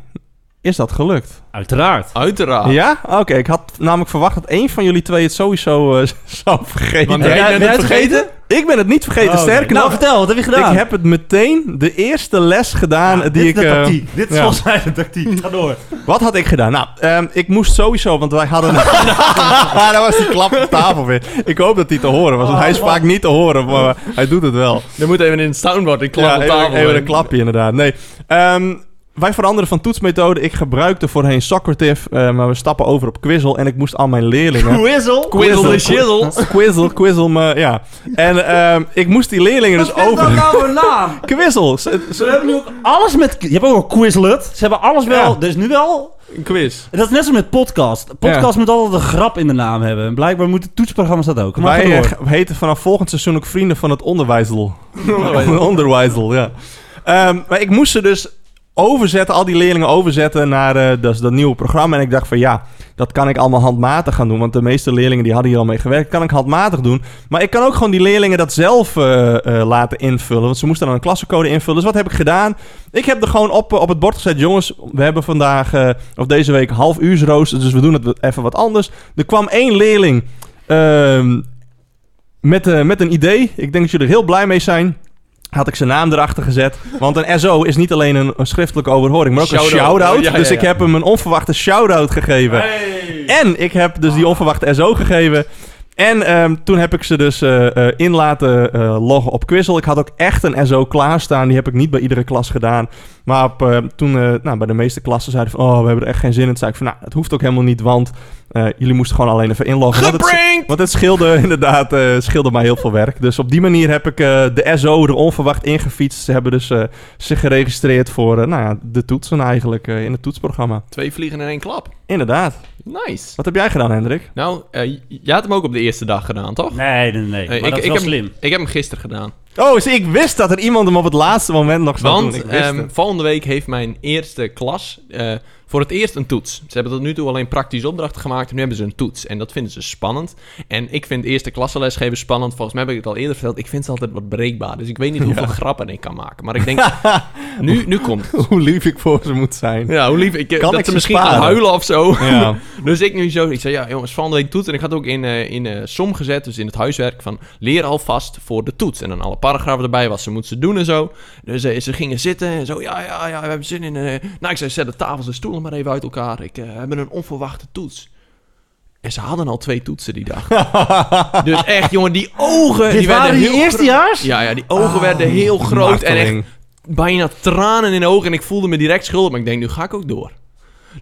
[SPEAKER 2] Is dat gelukt.
[SPEAKER 3] Uiteraard.
[SPEAKER 1] Uiteraard.
[SPEAKER 2] Ja? Oké, ik had namelijk verwacht dat één van jullie twee het sowieso eh, zou vergeten.
[SPEAKER 1] Want
[SPEAKER 3] Ben
[SPEAKER 1] jij bent
[SPEAKER 3] ben
[SPEAKER 1] het
[SPEAKER 3] het
[SPEAKER 1] vergeten?
[SPEAKER 2] Ik ben het niet vergeten.
[SPEAKER 3] Oh.
[SPEAKER 2] Sterker
[SPEAKER 3] nou,
[SPEAKER 2] nog,
[SPEAKER 3] vertel, wat heb je gedaan?
[SPEAKER 2] ik heb het meteen de eerste les gedaan
[SPEAKER 3] Ja,
[SPEAKER 2] die
[SPEAKER 3] dit
[SPEAKER 2] ik...
[SPEAKER 3] is de
[SPEAKER 2] eh,
[SPEAKER 3] tactiek. Dit is
[SPEAKER 2] ja.
[SPEAKER 3] volgens mij de tactiek. Ga door.
[SPEAKER 2] Wat had ik gedaan? Nou, ehm, ik moest sowieso, want wij hadden... Daar was die klap op tafel weer. Ik hoop dat hij te horen was, want hij is vaak niet te horen, maar hij doet het wel.
[SPEAKER 1] Er moet even in het soundboard een klap
[SPEAKER 2] Ja,
[SPEAKER 1] op
[SPEAKER 2] even,
[SPEAKER 1] tafel.
[SPEAKER 2] even een klapje inderdaad. Nee, Ehm, wij veranderen van toetsmethode. Ik gebruikte voorheen Socrative, eh, maar we stappen over op Quizzle. En ik moest al mijn leerlingen...
[SPEAKER 3] Whistle.
[SPEAKER 1] Quizzle de shizzle.
[SPEAKER 2] Quizzle, Quizzle, me, ja. En ehm, ik moest die leerlingen dus over...
[SPEAKER 3] nou een naam?
[SPEAKER 2] Quizzle. Ze- ze-
[SPEAKER 3] Ze hebben nu ook alles met... Je hebt ook al Quizlet. Ze hebben alles wel...
[SPEAKER 2] Ja.
[SPEAKER 3] Er is nu wel...
[SPEAKER 1] Een quiz.
[SPEAKER 3] Dat is net zo met podcast. Podcast moet altijd een grap in de naam hebben. En blijkbaar moeten toetsprogramma's dat ook. Maar
[SPEAKER 2] Wij
[SPEAKER 3] door.
[SPEAKER 2] eh, heten vanaf volgend seizoen ook vrienden van het onderwijzel. onderwijzel, ja. Ehm, maar ik moest ze dus overzetten, al die leerlingen overzetten naar eh, dat, dat nieuwe programma. En ik dacht van ja, dat kan ik allemaal handmatig gaan doen. Want de meeste leerlingen die hadden hier al mee gewerkt. kan ik handmatig doen. Maar ik kan ook gewoon die leerlingen dat zelf eh, eh, laten invullen. Want ze moesten dan een klassencode invullen. Dus wat heb ik gedaan? Ik heb er gewoon op, op het bord gezet. Jongens, we hebben vandaag, of deze week, half uursrooster. Dus we doen het even wat anders. Er kwam één leerling ehm, met, met een idee. Ik denk dat jullie er heel blij mee zijn. Had ik zijn naam erachter gezet. Want een SO is niet alleen een, een schriftelijke overhoring, maar ook een
[SPEAKER 1] Shout-out.
[SPEAKER 2] shout-out.
[SPEAKER 1] Oh, ja, ja,
[SPEAKER 2] dus ik heb hem een onverwachte shout-out gegeven. En ik heb dus die onverwachte SO gegeven. En ehm, toen heb ik ze dus eh, eh, in laten eh, loggen op Quizzle. Ik had ook echt een SO klaarstaan. Die heb ik niet bij iedere klas gedaan. Maar op, toen nou, bij de meeste klassen zeiden van... Oh, we hebben er echt geen zin in. Toen zei ik van, nou, het hoeft ook helemaal niet, want... jullie moesten gewoon alleen even inloggen. Want het, want het scheelde inderdaad scheelde mij heel veel werk. Dus op die manier heb ik de SO er onverwacht ingefietst. Ze hebben dus zich geregistreerd voor nou ja, de toetsen eigenlijk in het toetsprogramma.
[SPEAKER 1] Twee vliegen in één klap.
[SPEAKER 2] Inderdaad.
[SPEAKER 1] Nice.
[SPEAKER 2] Wat heb jij gedaan, Hendrik?
[SPEAKER 1] Nou, eh, jij had hem ook op de eerste dag gedaan, toch?
[SPEAKER 3] Nee, nee, nee.
[SPEAKER 1] Eh,
[SPEAKER 3] maar dat is wel
[SPEAKER 1] heb,
[SPEAKER 3] slim.
[SPEAKER 1] Ik heb hem gisteren gedaan.
[SPEAKER 2] Oh, dus ik wist dat er iemand hem op het laatste moment nog zou doen.
[SPEAKER 1] Want
[SPEAKER 2] Ik wist
[SPEAKER 1] ehm, volgende week heeft mijn eerste klas eh, voor het eerst een toets. Ze hebben tot nu toe alleen praktische opdrachten gemaakt. En nu hebben ze een toets. En dat vinden ze spannend. En ik vind eerste klassenlesgeven spannend. Volgens mij heb ik het al eerder verteld. Ik vind ze altijd wat breekbaar. Dus ik weet niet hoeveel grappen ik kan maken. Maar ik denk, nu, nu komt het.
[SPEAKER 2] Hoe lief ik voor ze moet zijn.
[SPEAKER 1] Ja, hoe lief. Ik,
[SPEAKER 2] Kan
[SPEAKER 1] dat
[SPEAKER 2] ik
[SPEAKER 1] ze misschien
[SPEAKER 2] sparen?
[SPEAKER 1] gaan huilen of zo.
[SPEAKER 2] Ja.
[SPEAKER 1] Dus ik nu zo, ik zei ja jongens, volgende week toets. En ik had ook in, eh, in eh, som gezet, dus in het huiswerk van leer alvast voor de toets. En dan alle paragrafen erbij, wat ze moeten doen en zo. Dus eh, ze gingen zitten en zo, ja, ja, ja, we hebben zin in... Nou, ik zei, zet de tafels en stoelen maar even uit elkaar. Ik eh, heb een onverwachte toets. En ze hadden al twee toetsen die dag. dus echt, jongen, die ogen...
[SPEAKER 3] Dit
[SPEAKER 1] die
[SPEAKER 3] waren
[SPEAKER 1] werden
[SPEAKER 3] die
[SPEAKER 1] heel
[SPEAKER 3] eerstejaars?
[SPEAKER 1] Ja, ja, die ogen werden heel groot en echt bijna tranen in de ogen. En ik voelde me direct schuldig. Maar ik denk, nu ga ik ook door.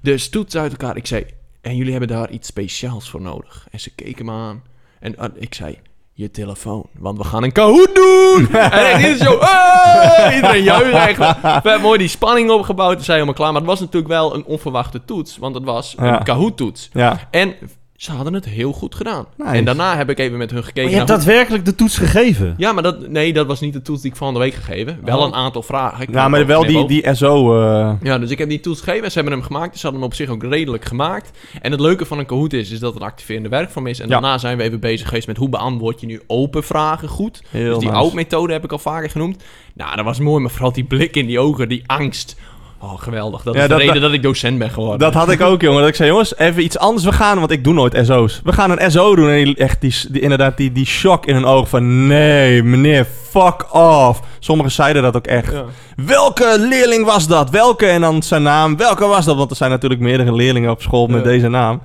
[SPEAKER 1] Dus toets uit elkaar. Ik zei, en jullie hebben daar iets speciaals voor nodig. En ze keken me aan. En eh, ik zei, je telefoon. Want we gaan een Kahoot doen. en echt iedereen zo, "Hey!" iedereen juicht echt. We hebben mooi die spanning opgebouwd. Toen zijn helemaal klaar. Maar het was natuurlijk wel een onverwachte toets. Want het was een Kahoot toets.
[SPEAKER 2] Ja.
[SPEAKER 1] En ze hadden het heel goed gedaan.
[SPEAKER 2] Nice.
[SPEAKER 1] En daarna heb ik even met hun
[SPEAKER 3] Maar
[SPEAKER 1] gekeken.
[SPEAKER 3] je hebt daadwerkelijk de toets gegeven.
[SPEAKER 1] ja, maar dat, nee, dat was niet de toets die ik volgende week gegeven. Wel
[SPEAKER 3] Oh.
[SPEAKER 1] een aantal vragen. Ik kan
[SPEAKER 2] maar wel die, die SO... eh,
[SPEAKER 1] ja, dus ik heb die toets gegeven en ze hebben hem gemaakt. Dus ze hadden hem op zich ook redelijk gemaakt. En het leuke van een Kahoot is, is dat het een activerende werkvorm is. En
[SPEAKER 2] Ja.
[SPEAKER 1] daarna zijn we even bezig geweest met hoe beantwoord je nu open vragen goed.
[SPEAKER 2] Heel
[SPEAKER 1] dus die
[SPEAKER 2] nice.
[SPEAKER 1] oud-methode heb ik al vaker genoemd. Nou, dat was mooi, maar vooral die blik in die ogen, die angst. Oh, geweldig. Dat
[SPEAKER 2] Ja,
[SPEAKER 1] is de reden
[SPEAKER 2] dat-
[SPEAKER 1] dat ik docent ben geworden.
[SPEAKER 2] Dat had ik ook, jongen. Dat ik zei, jongens, even iets anders. We gaan, want ik doe nooit SO's. We gaan een SO doen. En die, echt die, die, inderdaad, die, die shock in hun ogen van... Nee, meneer, fuck off. Sommigen zeiden dat ook echt.
[SPEAKER 1] Ja.
[SPEAKER 2] Welke leerling was dat? Welke? En dan zijn naam. Welke was dat? Want er zijn natuurlijk meerdere leerlingen op school met
[SPEAKER 1] Ja.
[SPEAKER 2] deze naam.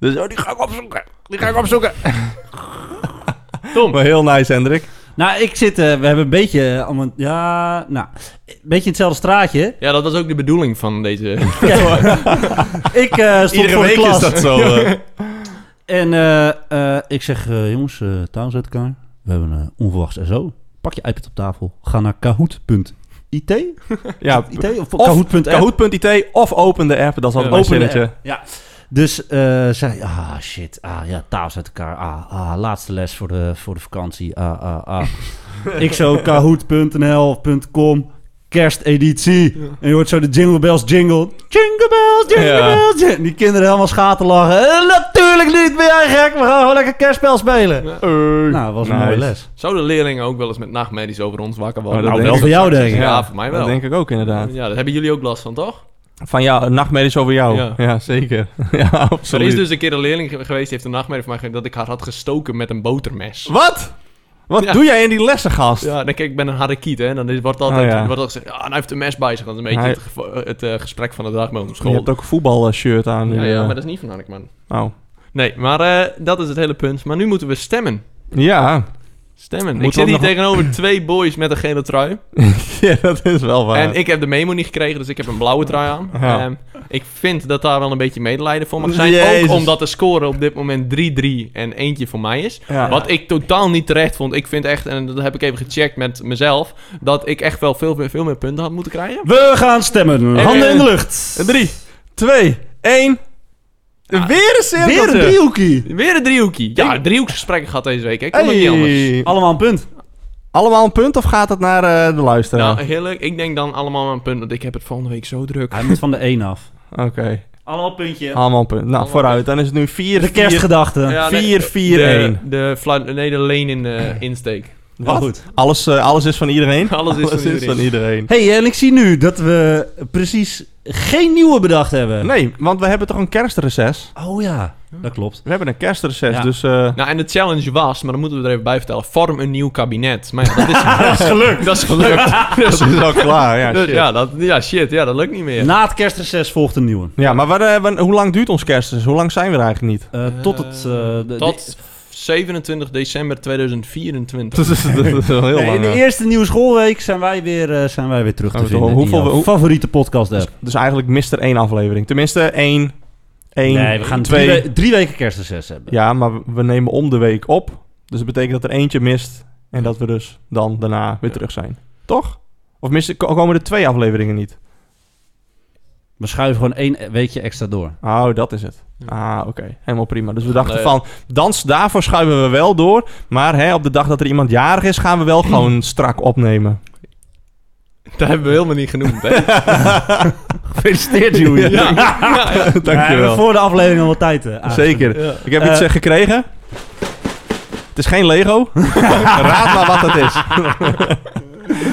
[SPEAKER 2] Dus oh, die ga ik opzoeken. Die ga ik opzoeken.
[SPEAKER 1] Tom.
[SPEAKER 2] Maar heel nice, Hendrik.
[SPEAKER 3] Nou, ik zit... eh, we hebben een beetje... eh, allemaal, ja, nou... Een beetje in hetzelfde straatje.
[SPEAKER 1] Ja, dat was ook de bedoeling van deze...
[SPEAKER 3] Ik eh, stond
[SPEAKER 2] Iedere
[SPEAKER 3] voor de
[SPEAKER 2] week
[SPEAKER 3] klas.
[SPEAKER 2] is dat zo. eh.
[SPEAKER 3] En eh, eh, ik zeg, eh, jongens, uh, taal uit elkaar. We hebben een onverwachts SO. Pak je iPad op tafel. Ga naar kahoot.it.
[SPEAKER 2] ja,
[SPEAKER 3] IT? Of.
[SPEAKER 2] Kahoot.it of open de app. Dat is altijd
[SPEAKER 1] Ja.
[SPEAKER 2] mijn
[SPEAKER 3] Open de
[SPEAKER 2] zinnetje.
[SPEAKER 3] Ja. Dus eh zei ah shit, ah ja, tafels uit elkaar, ah, ah laatste les voor de, voor de vakantie, ah, ah, ah. ik zo kahoot.nl.com, kersteditie. En je hoort zo de Jingle Bells jingle. Jingle Bells, Jingle
[SPEAKER 2] Ja.
[SPEAKER 3] Bells. Die kinderen helemaal schaten lachen. Eh, natuurlijk niet, ben jij gek? We gaan gewoon lekker kerstspel spelen.
[SPEAKER 1] Ja.
[SPEAKER 3] Nou, dat was een
[SPEAKER 2] Nice.
[SPEAKER 3] mooie les.
[SPEAKER 1] Zouden leerlingen ook wel eens met nachtmerries over ons wakker worden?
[SPEAKER 2] Oh,
[SPEAKER 3] nou, wel voor jou denk ik.
[SPEAKER 1] Ja, voor mij wel.
[SPEAKER 2] Dat denk ik ook inderdaad.
[SPEAKER 1] Ja, daar hebben jullie ook last van, toch?
[SPEAKER 2] Van jou, nachtmerries over jou.
[SPEAKER 1] Ja.
[SPEAKER 2] Ja, zeker. ja,
[SPEAKER 1] Er
[SPEAKER 2] absoluut.
[SPEAKER 1] is dus een keer een leerling ge- geweest, die heeft een nachtmerrie van mij gehad, dat ik haar had gestoken met een botermes.
[SPEAKER 2] Wat? Wat
[SPEAKER 1] Ja.
[SPEAKER 2] doe jij in die lessen, gast?
[SPEAKER 1] Ja, dan kijk, ik ben een harde kiet, hè. Dan is, wordt altijd,
[SPEAKER 2] Oh, ja.
[SPEAKER 1] wordt altijd gezegd, ja, hij heeft een mes bij zich. Dat is een beetje
[SPEAKER 2] Hij-
[SPEAKER 1] het, eh, gesprek van de dag ons op
[SPEAKER 2] Je
[SPEAKER 1] school.
[SPEAKER 2] hebt ook een voetbalshirt aan.
[SPEAKER 1] ja, ja,
[SPEAKER 2] eh.
[SPEAKER 1] maar dat is niet van Annik, man.
[SPEAKER 2] Oh.
[SPEAKER 1] Nee, maar eh, dat is het hele punt. Maar nu moeten we stemmen.
[SPEAKER 2] Ja.
[SPEAKER 1] Stemmen. ik zit hier
[SPEAKER 2] nog-
[SPEAKER 1] tegenover twee boys met een gele trui.
[SPEAKER 2] ja, dat is wel waar.
[SPEAKER 1] En ik heb de memo niet gekregen, dus ik heb een blauwe trui aan.
[SPEAKER 2] Ja.
[SPEAKER 1] Ehm, ik vind dat daar wel een beetje medelijden voor mag zijn.
[SPEAKER 2] Jezus.
[SPEAKER 1] Ook omdat de score op dit moment 3-3 en eentje voor mij is.
[SPEAKER 2] Ja.
[SPEAKER 1] Wat ik totaal niet terecht vond. Ik vind echt, en dat heb ik even gecheckt met mezelf, dat ik echt wel veel, veel, veel meer punten had moeten krijgen.
[SPEAKER 3] We gaan stemmen. Handen in de lucht.
[SPEAKER 2] 3, 2, 1. Weer een cirkeltje.
[SPEAKER 3] Weer een driehoekie.
[SPEAKER 1] Weer een driehoekie. Ja, driehoeksgesprekken gehad deze week. Ik kon niet anders.
[SPEAKER 3] Allemaal een punt.
[SPEAKER 2] Allemaal een punt of gaat het naar eh, de luisteraar?
[SPEAKER 1] Nou, heel leuk. Ik denk dan allemaal een punt, want ik heb het volgende week zo druk.
[SPEAKER 3] Hij moet van de 1 af.
[SPEAKER 2] Oké,
[SPEAKER 3] Allemaal puntje.
[SPEAKER 2] allemaal een punt. Nou,
[SPEAKER 1] Allemaal
[SPEAKER 2] vooruit. Dan is het nu 4,
[SPEAKER 3] De kerstgedachte.
[SPEAKER 1] Ja, nee,
[SPEAKER 2] 4, 4,
[SPEAKER 1] de,
[SPEAKER 2] 1.
[SPEAKER 1] De, fluit, nee, de leen in de insteek.
[SPEAKER 3] Wel goed.
[SPEAKER 2] Alles, eh, alles is van iedereen?
[SPEAKER 1] Alles is van iedereen.
[SPEAKER 2] iedereen.
[SPEAKER 3] hey, en ik zie nu dat we precies geen nieuwe bedacht hebben.
[SPEAKER 2] Nee, want we hebben toch een kerstreces?
[SPEAKER 3] Oh ja, dat klopt.
[SPEAKER 2] We hebben een kerstreces,
[SPEAKER 3] Ja.
[SPEAKER 2] dus... eh,
[SPEAKER 1] Nou, en de challenge was, maar dan moeten we er even bij vertellen, vorm een nieuw kabinet. Maar ja, dat is, dat is gelukt. Dat is gelukt. dus,
[SPEAKER 2] dat is al klaar, ja,
[SPEAKER 1] dus
[SPEAKER 2] shit.
[SPEAKER 1] ja, dat, ja, shit, ja, dat lukt niet meer.
[SPEAKER 3] Na het kerstreces volgt een nieuwe.
[SPEAKER 2] Ja, maar waar, eh, hoe lang duurt ons kerstreces? Hoe lang zijn we er eigenlijk niet?
[SPEAKER 3] Eh, tot het... eh, de,
[SPEAKER 1] Tot 27 december 2024.
[SPEAKER 2] Dat is, dat is wel heel
[SPEAKER 3] Nee,
[SPEAKER 2] lang.
[SPEAKER 3] in de
[SPEAKER 2] ja.
[SPEAKER 3] eerste nieuwe schoolweek zijn wij weer, eh, zijn wij weer terug te vinden.
[SPEAKER 2] hoeveel-
[SPEAKER 3] in jouw
[SPEAKER 2] hoe-
[SPEAKER 3] favoriete podcast app.
[SPEAKER 2] Dus eigenlijk mist er één aflevering. Tenminste, één, één
[SPEAKER 3] Nee, we gaan
[SPEAKER 2] twee.
[SPEAKER 3] drie, we- drie weken kerstreces hebben.
[SPEAKER 2] Ja, maar we- nemen om de week op. Dus dat betekent dat er eentje mist. En dat we dus dan daarna weer terug zijn. Toch? Of missen, ko- komen er twee afleveringen niet?
[SPEAKER 3] We schuiven gewoon één weekje extra door.
[SPEAKER 2] Oh, dat is het. Ah, oké. Helemaal prima. Dus we dachten
[SPEAKER 1] Nee.
[SPEAKER 2] van, dans, daarvoor schuiven we wel door. Maar hè, op de dag dat er iemand jarig is, gaan we wel gewoon strak opnemen.
[SPEAKER 1] Dat hebben we helemaal niet genoemd, hè?
[SPEAKER 3] Gefeliciteerd, Joey.
[SPEAKER 1] Ja, ja, ja.
[SPEAKER 3] We hebben
[SPEAKER 2] Dankjewel.
[SPEAKER 3] voor de aflevering al wat tijd. eh.
[SPEAKER 2] Zeker.
[SPEAKER 1] Ja.
[SPEAKER 2] Ik heb iets
[SPEAKER 3] Eh,
[SPEAKER 2] eh, gekregen. Het is geen Lego. Raad maar wat het is.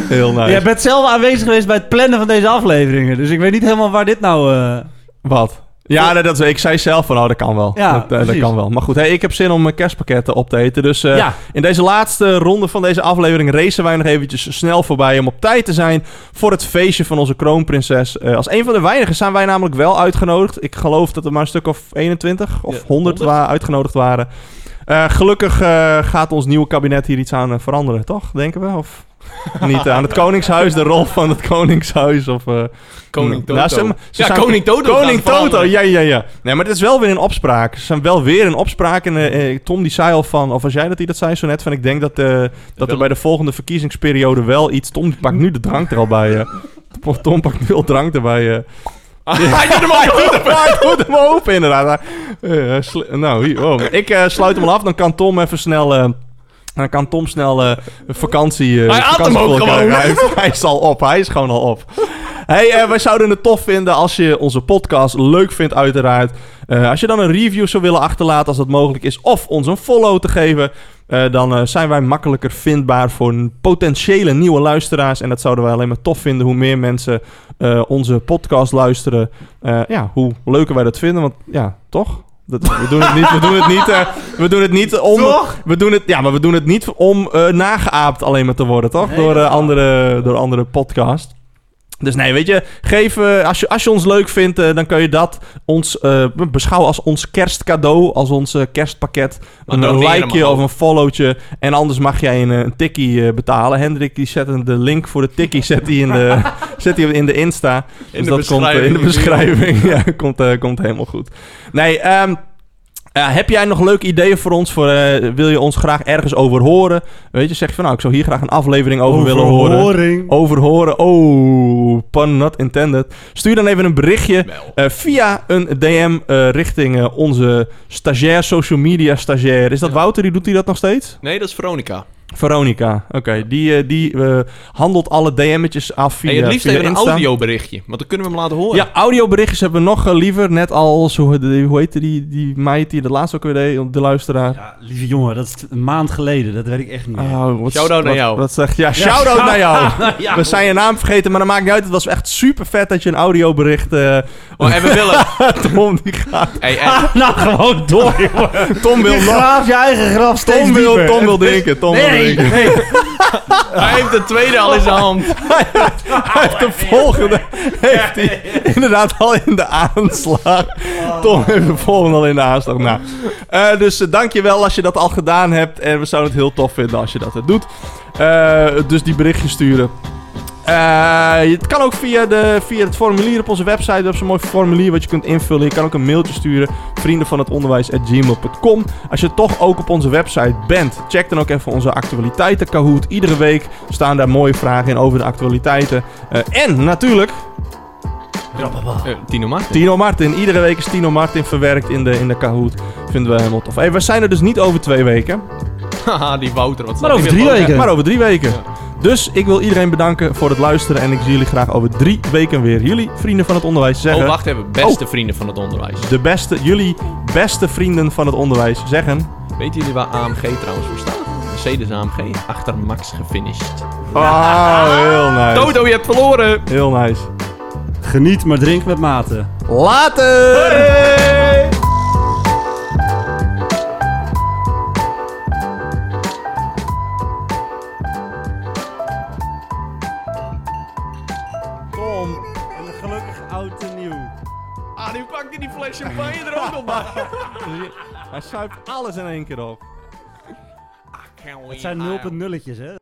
[SPEAKER 2] Heel nice.
[SPEAKER 3] Jij bent zelf aanwezig geweest bij het plannen van deze afleveringen. Dus ik weet niet helemaal waar dit nou... eh,
[SPEAKER 2] Wat? Ja, nee, dat, ik zei zelf van, oh, dat kan wel.
[SPEAKER 3] Ja,
[SPEAKER 2] dat, eh, dat kan wel. Maar goed, hey, ik heb zin om mijn kerstpakketten op te eten. Dus eh,
[SPEAKER 3] ja,
[SPEAKER 2] in deze laatste ronde van deze aflevering racen wij nog eventjes snel voorbij... om op tijd te zijn voor het feestje van onze kroonprinses. Als een van de weinigen zijn wij namelijk wel uitgenodigd. Ik geloof dat er maar een stuk of 21 of
[SPEAKER 1] Ja,
[SPEAKER 2] 100,
[SPEAKER 1] 100.
[SPEAKER 2] wa- uitgenodigd waren. Gelukkig gaat ons nieuwe kabinet hier iets aan veranderen, toch? Denken we? Of niet aan het Koningshuis, de rol van het Koningshuis? Of, eh,
[SPEAKER 1] Koning Toto.
[SPEAKER 2] Nou, ze- ze
[SPEAKER 1] ja, Koning Toto.
[SPEAKER 2] Koning Toto, ja, ja, ja. Nee, maar het is wel weer in opspraak. Ze zijn wel weer in opspraak. En eh, eh, Tom die zei al van, of was jij dat die dat zei zo net, van ik denk dat, eh, dat er bij de volgende verkiezingsperiode wel iets... Tom die pakt nu de drank er al bij. eh. Tom pakt nu al drank erbij. eh.
[SPEAKER 1] Hij doet hem ook open.
[SPEAKER 2] Hij doet hem open, inderdaad. Eh, nou, hier, oh. Ik eh, sluit hem al af, dan kan Tom even snel... dan kan Tom snel eh, vakantie... eh,
[SPEAKER 1] Hij
[SPEAKER 2] vakantie
[SPEAKER 1] hem ook gewoon.
[SPEAKER 2] Hij, is- hij is al op, hij is gewoon al op. Hey, eh, wij zouden het tof vinden als je onze podcast leuk vindt, uiteraard. Als je dan een review zou willen achterlaten als dat mogelijk is, of ons een follow te geven, dan zijn wij makkelijker vindbaar voor potentiële nieuwe luisteraars. En dat zouden wij alleen maar tof vinden hoe meer mensen onze podcast luisteren. Ja, hoe leuker wij dat vinden, want ja, toch? Dat, we doen het niet, we doen het niet, eh, we doen het niet om... We doen het, ja, maar we doen het niet om eh, nageaapt alleen maar te worden, toch?
[SPEAKER 3] Nee,
[SPEAKER 2] door,
[SPEAKER 3] waar.
[SPEAKER 2] andere, door andere podcast. Dus nee, weet je, geef, eh, als, je, als je ons leuk vindt, eh, dan kun je dat ons eh, beschouwen als ons kerstcadeau, als ons kerstpakket. Een, likeje of een followtje. En anders mag jij een, een tikkie betalen. Hendrik die zet de link voor de tikkie zet hij in, de, zet hij in de Insta.
[SPEAKER 1] In
[SPEAKER 2] Dus
[SPEAKER 1] de
[SPEAKER 2] dat komt in de beschrijving. Ja, komt, komt helemaal goed. Nee, ehm, eh, heb jij nog leuke ideeën voor ons? Voor, eh, wil je ons graag ergens over horen? Weet je, zeg je van nou, ik zou hier graag een aflevering over willen horen.
[SPEAKER 3] Overhoring.
[SPEAKER 2] Over horen. Oh, pun not intended. Stuur dan even een berichtje eh, via een DM eh, richting eh, onze stagiair, social media stagiair. Is dat
[SPEAKER 1] Ja.
[SPEAKER 2] Wouter? Die doet hij dat nog steeds?
[SPEAKER 1] Nee, dat is Veronica.
[SPEAKER 2] Veronica, oké. Die, eh, die eh, handelt alle DM'tjes af via,
[SPEAKER 1] Hey, het liefst even een audioberichtje, want dan kunnen we hem laten horen.
[SPEAKER 2] Ja, audioberichtjes hebben we nog eh, liever. Net als, hoe, de- hoe heette die, die meid die de laatste ook weer deed, de luisteraar.
[SPEAKER 3] Ja, lieve jongen, dat is een maand geleden. Dat weet ik echt niet.
[SPEAKER 2] Oh, wat,
[SPEAKER 1] Shout-out naar
[SPEAKER 2] wat-
[SPEAKER 1] jou.
[SPEAKER 2] Wat zeg, ja, shout-out naar jou.
[SPEAKER 3] Ja,
[SPEAKER 2] We zijn je naam vergeten, maar dat maakt niet uit. Het was echt super vet dat je een audiobericht... eh
[SPEAKER 1] Oh, en we willen...
[SPEAKER 2] Tom, die gaat...
[SPEAKER 1] Hey, en-
[SPEAKER 3] nou, gewoon door, jongen.
[SPEAKER 2] Tom wil
[SPEAKER 3] Je
[SPEAKER 2] nog...
[SPEAKER 3] je eigen graf
[SPEAKER 2] Tom wil. Tom wil drinken. Tom wil
[SPEAKER 3] Nee,
[SPEAKER 2] drinken.
[SPEAKER 3] nee.
[SPEAKER 1] hij heeft de tweede al in zijn hand.
[SPEAKER 2] Hij heeft de volgende heeft hij inderdaad al in de aanslag. Tom heeft de volgende al in de aanslag. Nou, eh, dus uh, dankjewel als je dat al gedaan hebt. En we zouden het heel tof vinden als je dat het doet. Eh, dus die berichtjes sturen. Eh, het kan ook via, de, via het formulier op onze website. We hebben zo'n mooi formulier wat je kunt invullen. Je kan ook een mailtje sturen. Vrienden van het onderwijs.gmail.com. Als je toch ook op onze website bent, check dan ook even onze actualiteiten Kahoot. Iedere week staan daar mooie vragen in over de actualiteiten. Eh, en natuurlijk
[SPEAKER 1] Eh, Tino Martin.
[SPEAKER 2] Tino Martin. Iedere week is Tino Martin verwerkt in de, in de Kahoot. Vinden we helemaal tof. Hey, we zijn er dus niet over twee weken.
[SPEAKER 1] Haha, die Wouter. Wat
[SPEAKER 3] Maar over drie weken.
[SPEAKER 2] Maar over drie weken.
[SPEAKER 1] Ja.
[SPEAKER 2] Dus ik wil iedereen bedanken voor het luisteren. En ik zie jullie graag over drie weken weer. Jullie, vrienden van het onderwijs, zeggen...
[SPEAKER 1] Oh, wacht even. Beste vrienden van het onderwijs.
[SPEAKER 2] De beste, jullie beste vrienden van het onderwijs zeggen...
[SPEAKER 1] Weten jullie waar AMG trouwens voor staat? Mercedes AMG. Achter Max gefinished.
[SPEAKER 2] Ah, heel nice.
[SPEAKER 1] Toto, je hebt verloren!
[SPEAKER 2] Heel nice.
[SPEAKER 3] Geniet, maar drink met mate.
[SPEAKER 2] Later! Hij zuipt alles in één keer op.
[SPEAKER 3] Het zijn 0.0'tjes, hè?